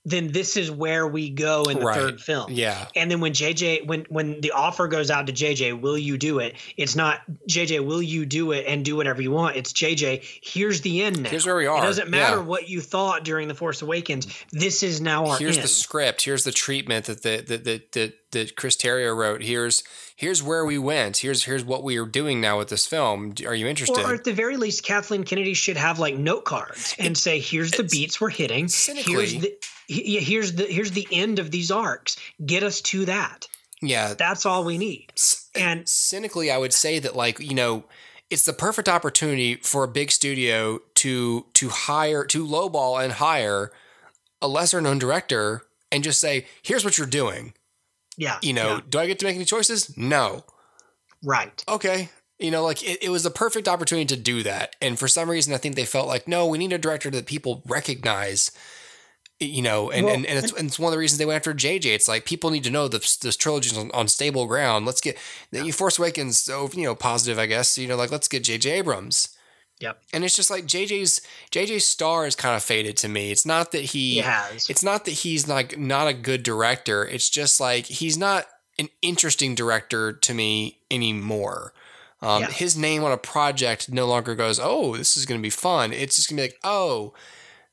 then this is where we go in the Right. third film. Yeah. And then when JJ when when the offer goes out to JJ, will you do it? It's not JJ, will you do it and do whatever you want? It's JJ, here's the end now. Here's where we are. It doesn't matter Yeah. what you thought during The Force Awakens. This is now our Here's end. the script. Here's the treatment that the that that that, that Chris Terrio wrote. Here's here's where we went. Here's here's what we are doing now with this film. Are you interested? or at the very least, Kathleen Kennedy should have like note cards and say, "Here's the beats we're hitting. cynically- Here's the he- here's the here's the end of these arcs. Get us to that. yeah. That's all we need." And cynically, I would say that like you know, it's the perfect opportunity for a big studio to to hire to lowball and hire a lesser known director and just say, "Here's what you're doing." yeah, You know, yeah, do I get to make any choices? No. right. Okay. You know, like it, it was the perfect opportunity to do that. And for some reason, I think they felt like, no, we need a director that people recognize. You know, and, Well, and, and, it's, and it's one of the reasons they went after JJ. It's like people need to know this this trilogy's on, on stable ground. Let's get the Force Awakens, so you know, positive, I guess. You know, like let's get JJ Abrams. Yep. And it's just like JJ's JJ's star is kind of faded to me. It's not that he He has. it's not that he's like not a good director. It's just like he's not an interesting director to me anymore. Um, Yeah. His name on a project no longer goes, oh, this is going to be fun. It's just going to be like, oh,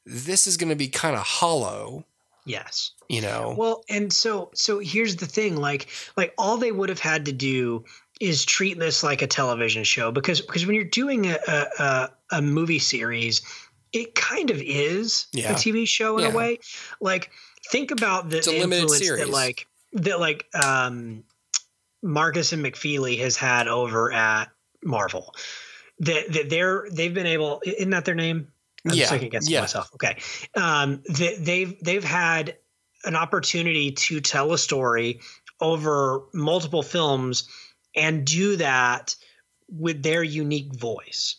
this is going to be kind of hollow, Yes. you know? Well, and so so here's the thing, like like all they would have had to do is treat this like a television show because because when you're doing a a, a, movie series, it kind of is Yeah. a TV show in Yeah. a way. Like think about the influence series. that like that like um Markus and McFeely has had over at Marvel. That that they're they've been able isn't that their name? I'm Yeah, second guessing yeah. myself. Okay. Um they, they've they've had an opportunity to tell a story over multiple films and do that with their unique voice.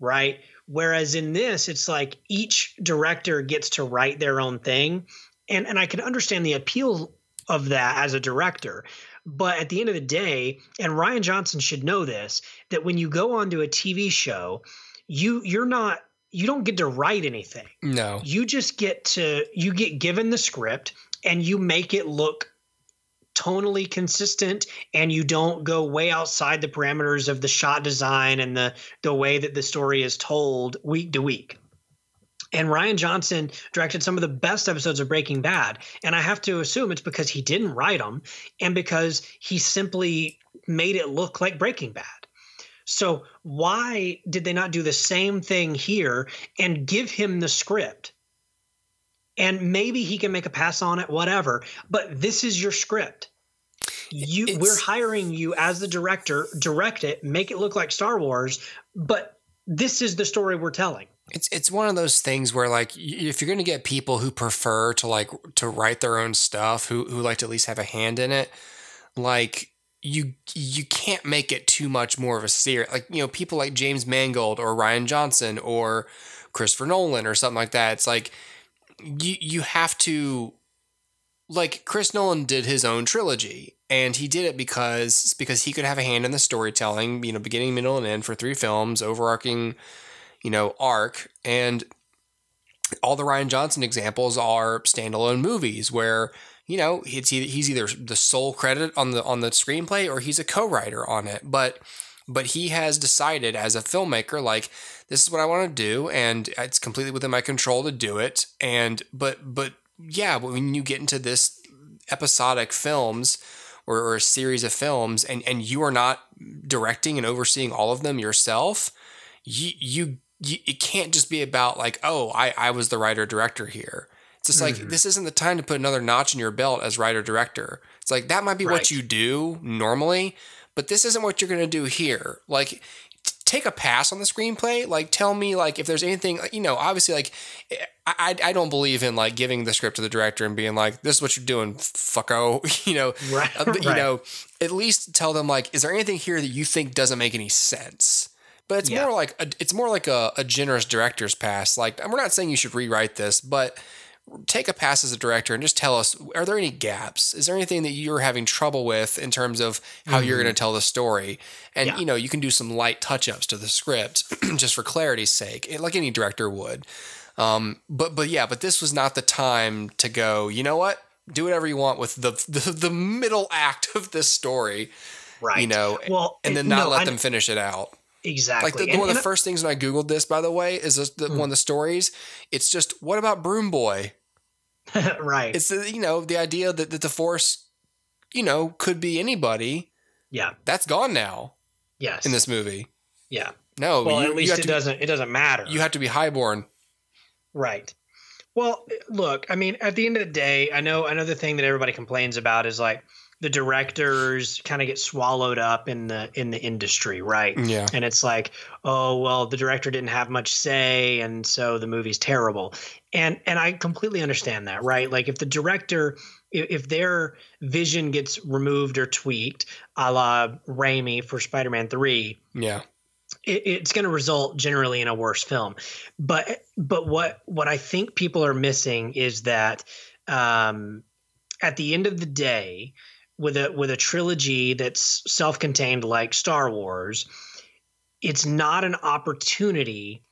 Right? Whereas in this, it's like each director gets to write their own thing. And and I can understand the appeal of that as a director. But at the end of the day, and Rian Johnson should know this, that when you go onto a TV show, you you're not you don't get to write anything. no. You just get to you get given the script and you make it look tonally consistent and you don't go way outside the parameters of the shot design and the the way that the story is told week to week. And Rian Johnson directed some of the best episodes of Breaking Bad. And I have to assume it's because he didn't write them and because he simply made it look like Breaking Bad. So, why did they not do the same thing here and give him the script? And maybe he can make a pass on it, whatever. But this is your script. You, It's- we're hiring you as the director. Direct it, make it look like Star Wars. But this is the story we're telling. It's it's one of those things where like if you're going to get people who prefer to like to write their own stuff, who who like to at least have a hand in it, like you you can't make it too much more of a series. Like you know people like James Mangold or Rian Johnson or Christopher Nolan or something like that. It's like you you have to like Chris Nolan did his own trilogy and he did it because because he could have a hand in the storytelling, you know, beginning, middle and end for three films, overarching you know, arc. And all the Rian Johnson examples are standalone movies where, you know, either, he's either the sole credit on the on the screenplay or he's a co-writer on it. But but he has decided as a filmmaker, like, this is what I want to do, and it's completely within my control to do it. And but but yeah, when you get into this episodic films or, or a series of films and, and you are not directing and overseeing all of them yourself, you, you, you it can't just be about like, oh, I, I was the writer director here. It's just like this isn't the time to put another notch in your belt as writer director. It's like that might be Right. what you do normally, but this isn't what you're gonna do here. Like t- take a pass on the screenplay. Like tell me like if there's anything you know, obviously like I, I I don't believe in like giving the script to the director and being like, this is what you're doing, fucko. (laughs) you know, Right, uh, you right. know, at least tell them like, is there anything here that you think doesn't make any sense? But it's Yeah. more like a, it's more like a, a generous director's pass. Like we're not saying you should rewrite this, but take a pass as a director and just tell us are there any gaps is there anything that you're having trouble with in terms of how you're going to tell the story and Mm-hmm. Yeah. you know you can do some light touch-ups to the script (clears throat) just for clarity's sake like any director would um, but but yeah but this was not the time to go you know what do whatever you want with the (laughs) the, the middle act of this story Right. you know well, and then not no, let I- them finish it out Exactly. like the, And- one of the first things when I googled this, by the way, is this the, one of the stories. It's just what about Broom Boy? (laughs) right. It's you know the idea that, that the Force, you know, could be anybody. yeah. That's gone now Yes. in this movie. Yeah. No, Well, you, at least it to doesn't. It doesn't matter. you have to be highborn. Right. Well, look, I mean, at the end of the day, I know another thing that everybody complains about is like the directors kind of get swallowed up in the in the industry, right? Yeah, And it's like, oh well, the director didn't have much say, and so the movie's terrible. And and I completely understand that, right? Like if the director, if, if their vision gets removed or tweaked, a la Raimi for Spider-Man Three, yeah, it's going to result generally in a worse film. But but what what I think people are missing is that um, at the end of the day, with a with a trilogy that's self-contained like Star Wars, it's not an opportunity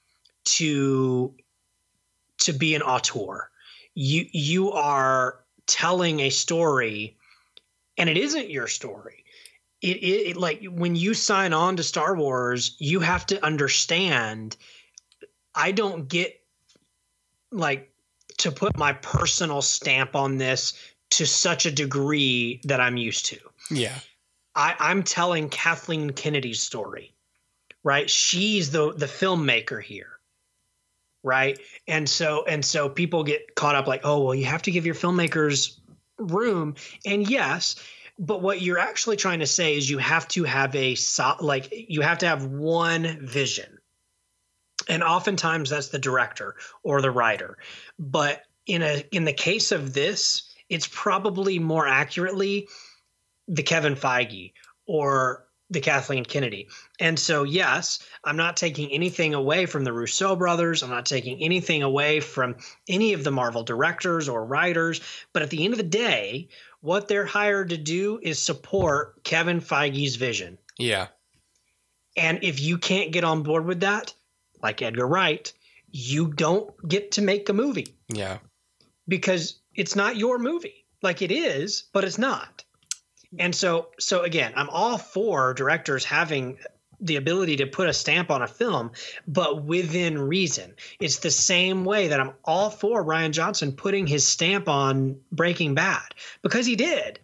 to to be an auteur. You you are telling a story, and it isn't your story it, it, it like when you sign on to Star Wars, you have to understand. I don't get like to put my personal stamp on this to such a degree that I'm used to. yeah, I, I'm telling Kathleen Kennedy's story, right? She's the the filmmaker here, right? And so and so people get caught up like, oh well, you have to give your filmmakers room, and yes, but what you're actually trying to say is you have to have a so, like you have to have one vision, and oftentimes that's the director or the writer, but in a in the case of this, it's probably more accurately the Kevin Feige or the Kathleen Kennedy. And so, yes, I'm not taking anything away from the Russo brothers. I'm not taking anything away from any of the Marvel directors or writers. But at the end of the day, what they're hired to do is support Kevin Feige's vision. yeah, And if you can't get on board with that, like Edgar Wright, you don't get to make a movie yeah. because it's not your movie. Like it is, but it's not. And so so again, I'm all for directors having the ability to put a stamp on a film, but within reason. It's the same way that I'm all for Rian Johnson putting his stamp on Breaking Bad because he did,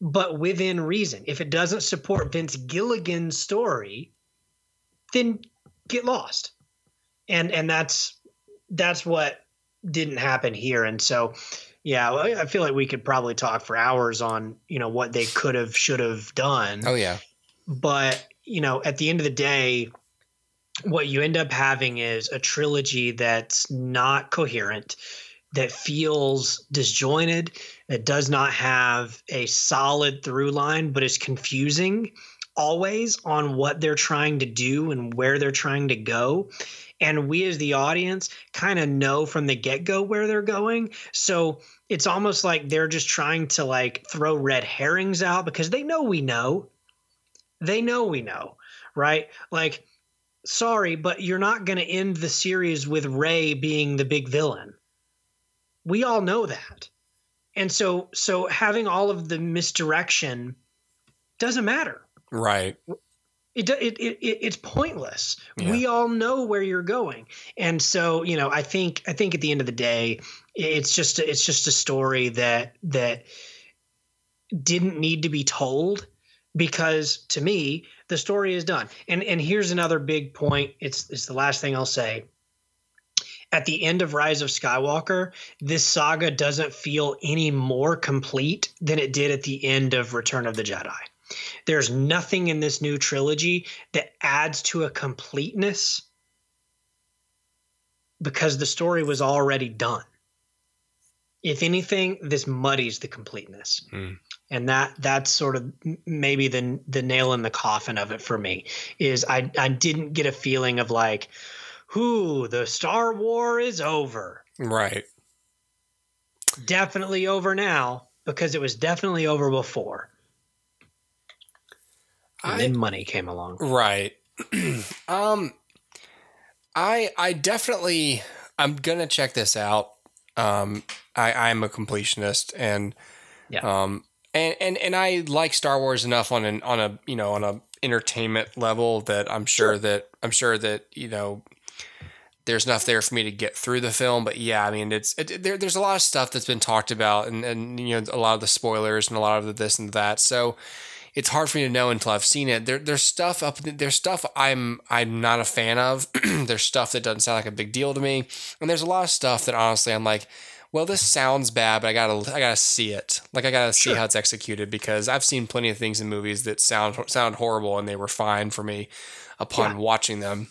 but within reason. If it doesn't support Vince Gilligan's story, then get lost. And and that's that's what didn't happen here. And so yeah, I feel like we could probably talk for hours on, you know, what they could have, should have done. Oh yeah. But you know, at the end of the day, what you end up having is a trilogy that's not coherent, that feels disjointed, that does not have a solid through line, but is confusing always on what they're trying to do and where they're trying to go. And we, as the audience, kind of know from the get go where they're going. So it's almost like they're just trying to like throw red herrings out because they know we know they know we know, right? Like, sorry, but you're not going to end the series with Rey being the big villain. We all know that. And so so having all of the misdirection doesn't matter. Right. It, it, it, it it's pointless. Yeah. We all know where you're going. And so, you know, I think I think at the end of the day, it's just a, it's just a story that that didn't need to be told because to me the story is done and and here's another big point it's it's the last thing i'll say at the end of rise of skywalker this saga doesn't feel any more complete than it did at the end of return of the jedi there's nothing in this new trilogy that adds to a completeness because the story was already done if anything this muddies the completeness Hmm. and that that's sort of maybe the the nail in the coffin of it for me is I I didn't get a feeling of like, who the Star War is over. Right. Definitely over now because it was definitely over before. And I then money came along. Right. (clears throat) um I I definitely I'm gonna check this out. Um I, I'm a completionist and Yeah. um and, and and I like Star Wars enough on an on a you know on a entertainment level that I'm sure, that I'm sure that you know there's enough there for me to get through the film. But yeah, I mean it's it, there, there's a lot of stuff that's been talked about and and you know a lot of the spoilers and a lot of the this and that. So it's hard for me to know until I've seen it. There, there's stuff up. There's stuff I'm I'm not a fan of. (clears throat) there's stuff that doesn't sound like a big deal to me, and there's a lot of stuff that honestly I'm like, well, this sounds bad, but I gotta I gotta see it. Like I gotta see how it's executed because I've seen plenty of things in movies that sound sound horrible and they were fine for me upon Yeah. watching them.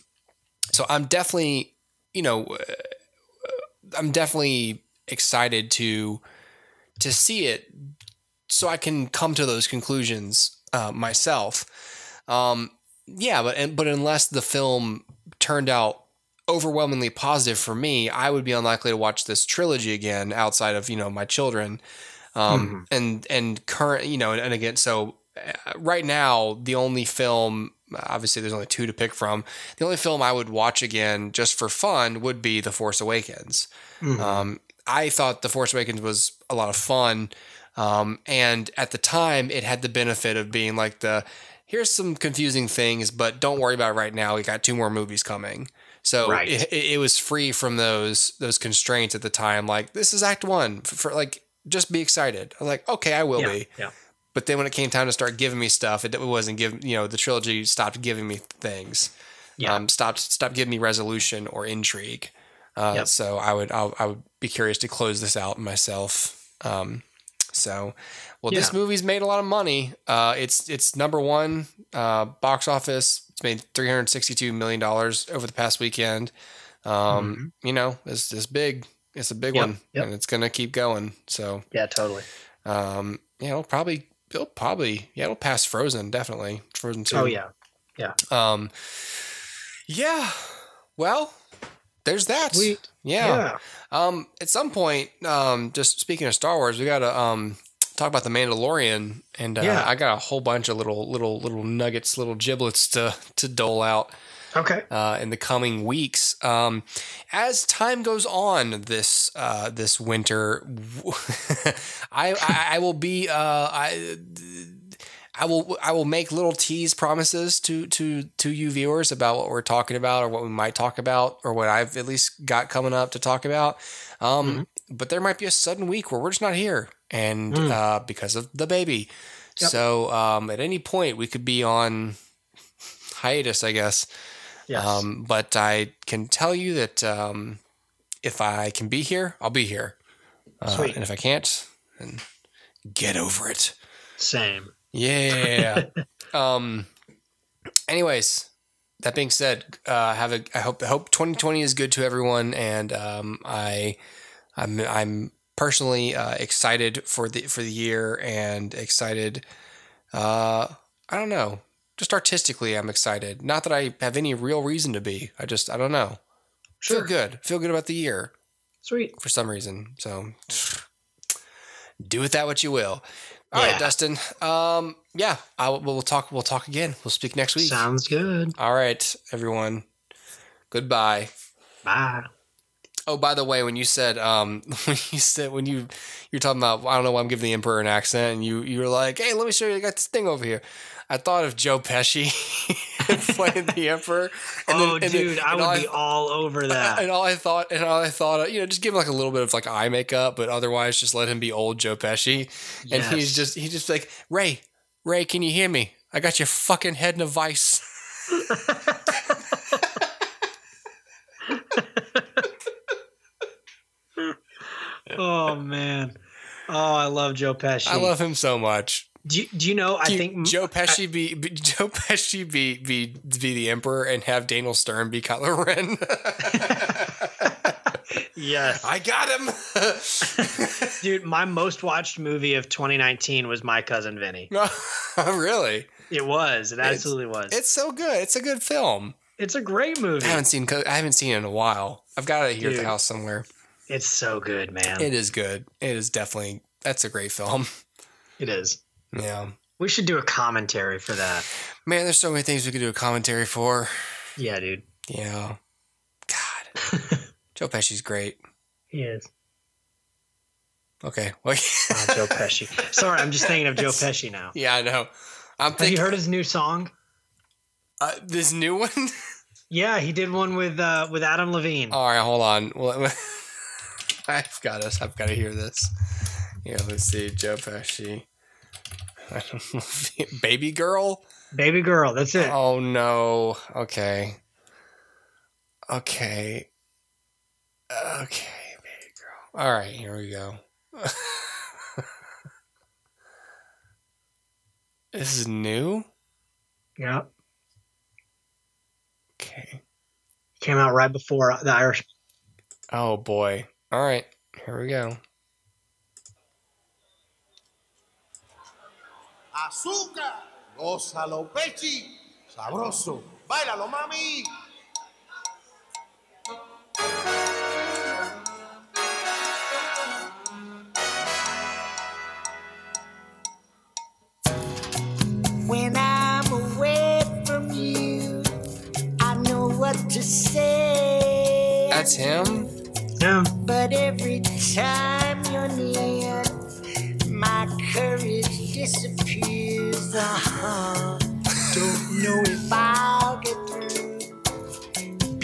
So I'm definitely, you know, uh, I'm definitely excited to to see it so I can come to those conclusions uh, myself. Um, yeah, but but unless the film turned out overwhelmingly positive for me, I would be unlikely to watch this trilogy again outside of you know my children. Um, and and current you know and, and again so uh, right now the only film obviously there's only two to pick from the only film I would watch again just for fun would be The Force Awakens. Mhm. Um, I thought The Force Awakens was a lot of fun. Um, and at the time, it had the benefit of being like the here's some confusing things, but don't worry about it right now. We got two more movies coming. So Right. it, it, was free from those those constraints at the time. Like this is Act One for, for like just be excited. I was like, okay, I will yeah, be. yeah. But then when it came time to start giving me stuff, it, it wasn't giving. You know, the trilogy stopped giving me things. Yeah. Um, stopped stopped giving me resolution or intrigue. Uh, Yep. So I would I'll, I would be curious to close this out myself. Um, so, well, this movie's made a lot of money. Uh, it's it's number one uh, box office. It's made three hundred sixty two million dollars over the past weekend. Um, You know, it's it's big. It's a big Mm-hmm. Yep, one, yep. and it's gonna keep going. So, Yeah, totally. um, yeah, it'll probably it'll probably yeah it'll pass Frozen definitely Frozen two. Oh yeah. Yeah. Um, yeah. Well, there's that. Sweet. Yeah. Um, at some point, um, just speaking of Star Wars, we gotta um talk about the Mandalorian, and uh, Yeah. I got a whole bunch of little little little nuggets, little giblets to to dole out Okay. uh, in the coming weeks. Um, as time goes on this uh, this winter, (laughs) I, I I will be uh, I. I will I will make little tease promises to to to you viewers about what we're talking about or what we might talk about or what I've at least got coming up to talk about. Um, But there might be a sudden week where we're just not here, and uh, because of the baby. So um, at any point we could be on hiatus, I guess. Yes. Um, but I can tell you that um, if I can be here, I'll be here. Uh, and if I can't, then get over it. Same. Yeah. (laughs) um. Anyways, that being said, uh, have a. I hope. I hope 2020 is good to everyone, and um, I, I'm. I'm personally uh, excited for the for the year and excited. Uh, I don't know. Just artistically, I'm excited. Not that I have any real reason to be. I just. I don't know. Feel good. Feel good about the year Sweet. for some reason. So (sniffs) do with that what you will. All right, Yeah. Dustin. Um, yeah, I will, we'll talk. We'll talk again. We'll speak next week. Sounds good. All right, everyone. Goodbye. Bye. Oh, by the way, when you said um, (laughs) when you said when you you're talking about I don't know why I'm giving the emperor an accent, and you you were like, hey, let me show you. I got this thing over here. I thought of Joe Pesci (laughs) playing the emperor. oh, and then- dude, I and would all be all over that. (laughs) and all I thought, and all I thought, you know, just give him like a little bit of like eye makeup, but otherwise just let him be old Joe Pesci. And he's just, he's just like, Rey, Rey, can you hear me? I got your fucking head in a vice. (laughs) oh man. Oh, I love Joe Pesci. I love him so much. Do you, do you know? I Can think Joe Pesci be, be (laughs) Joe Pesci be be be the emperor and have Daniel Stern be Kylo Ren. (laughs) yes, I got him. (laughs) dude. My most watched movie of 2019 was My Cousin Vinny. Oh, really? It was. It It's- absolutely was. It's, It's so good. It's a good film. It's a great movie. I haven't seen I haven't seen it in a while. I've got it here at the house somewhere. It's so good, man. It is good. It is definitely that's a great film. it is. Yeah. We should do a commentary for that. Man, there's so many things we could do a commentary for. Yeah, dude. Yeah. God. (laughs) Joe Pesci's great. He is. Okay. (laughs) Well, Oh, Joe Pesci. Sorry, I'm just thinking of Joe Pesci now. yeah, I know. I'm Have you heard his new song? uh, this new one. (laughs) Yeah, he did one with uh, with Adam Levine. All right, hold on. Well, I've got us. I've got to hear this. Yeah, let's see. Joe Pesci. I don't know. Baby girl. Baby girl, that's it. Oh no. Okay. Okay. Okay, baby girl. All right, here we go. (laughs) this is new. Yeah, Okay. came out right before the Irish. Oh boy. All right, here we go. Azúcar, gózalo, pechi, sabroso, bailalo, mami. When I'm away from you, I know what to say. That's him. Yeah, But every time you're near, my courage disappears. Uh-huh. Don't know if I'll get through.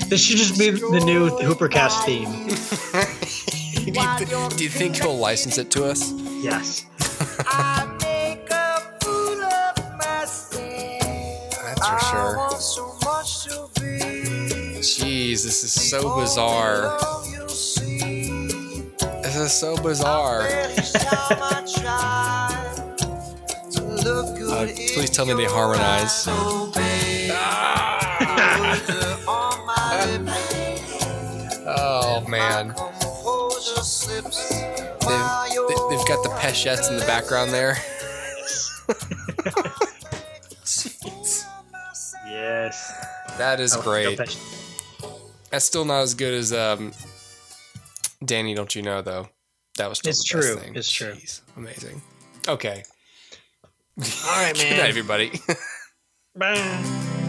this should just be the new Hoopercast theme. (laughs) (laughs) do, you th- do you think he'll license it to us? Yes. I make a fool of myself. That's for sure. I want so much to be. Jeez, this is so bizarre. Love you'll see. This is so bizarre. Each time I try to look good Uh, please tell me they harmonize. oh, babe. On my lips, Oh man, compose your slips they've, they- they've got the Pechettes in the background there. (laughs) Yes. That is Oh, great. That's still not as good as um, Danny. Don't you know though? That was It's true. thing. It's true. Jeez, amazing. Okay. All right, (laughs) Good night, man. everybody. (laughs) Bye.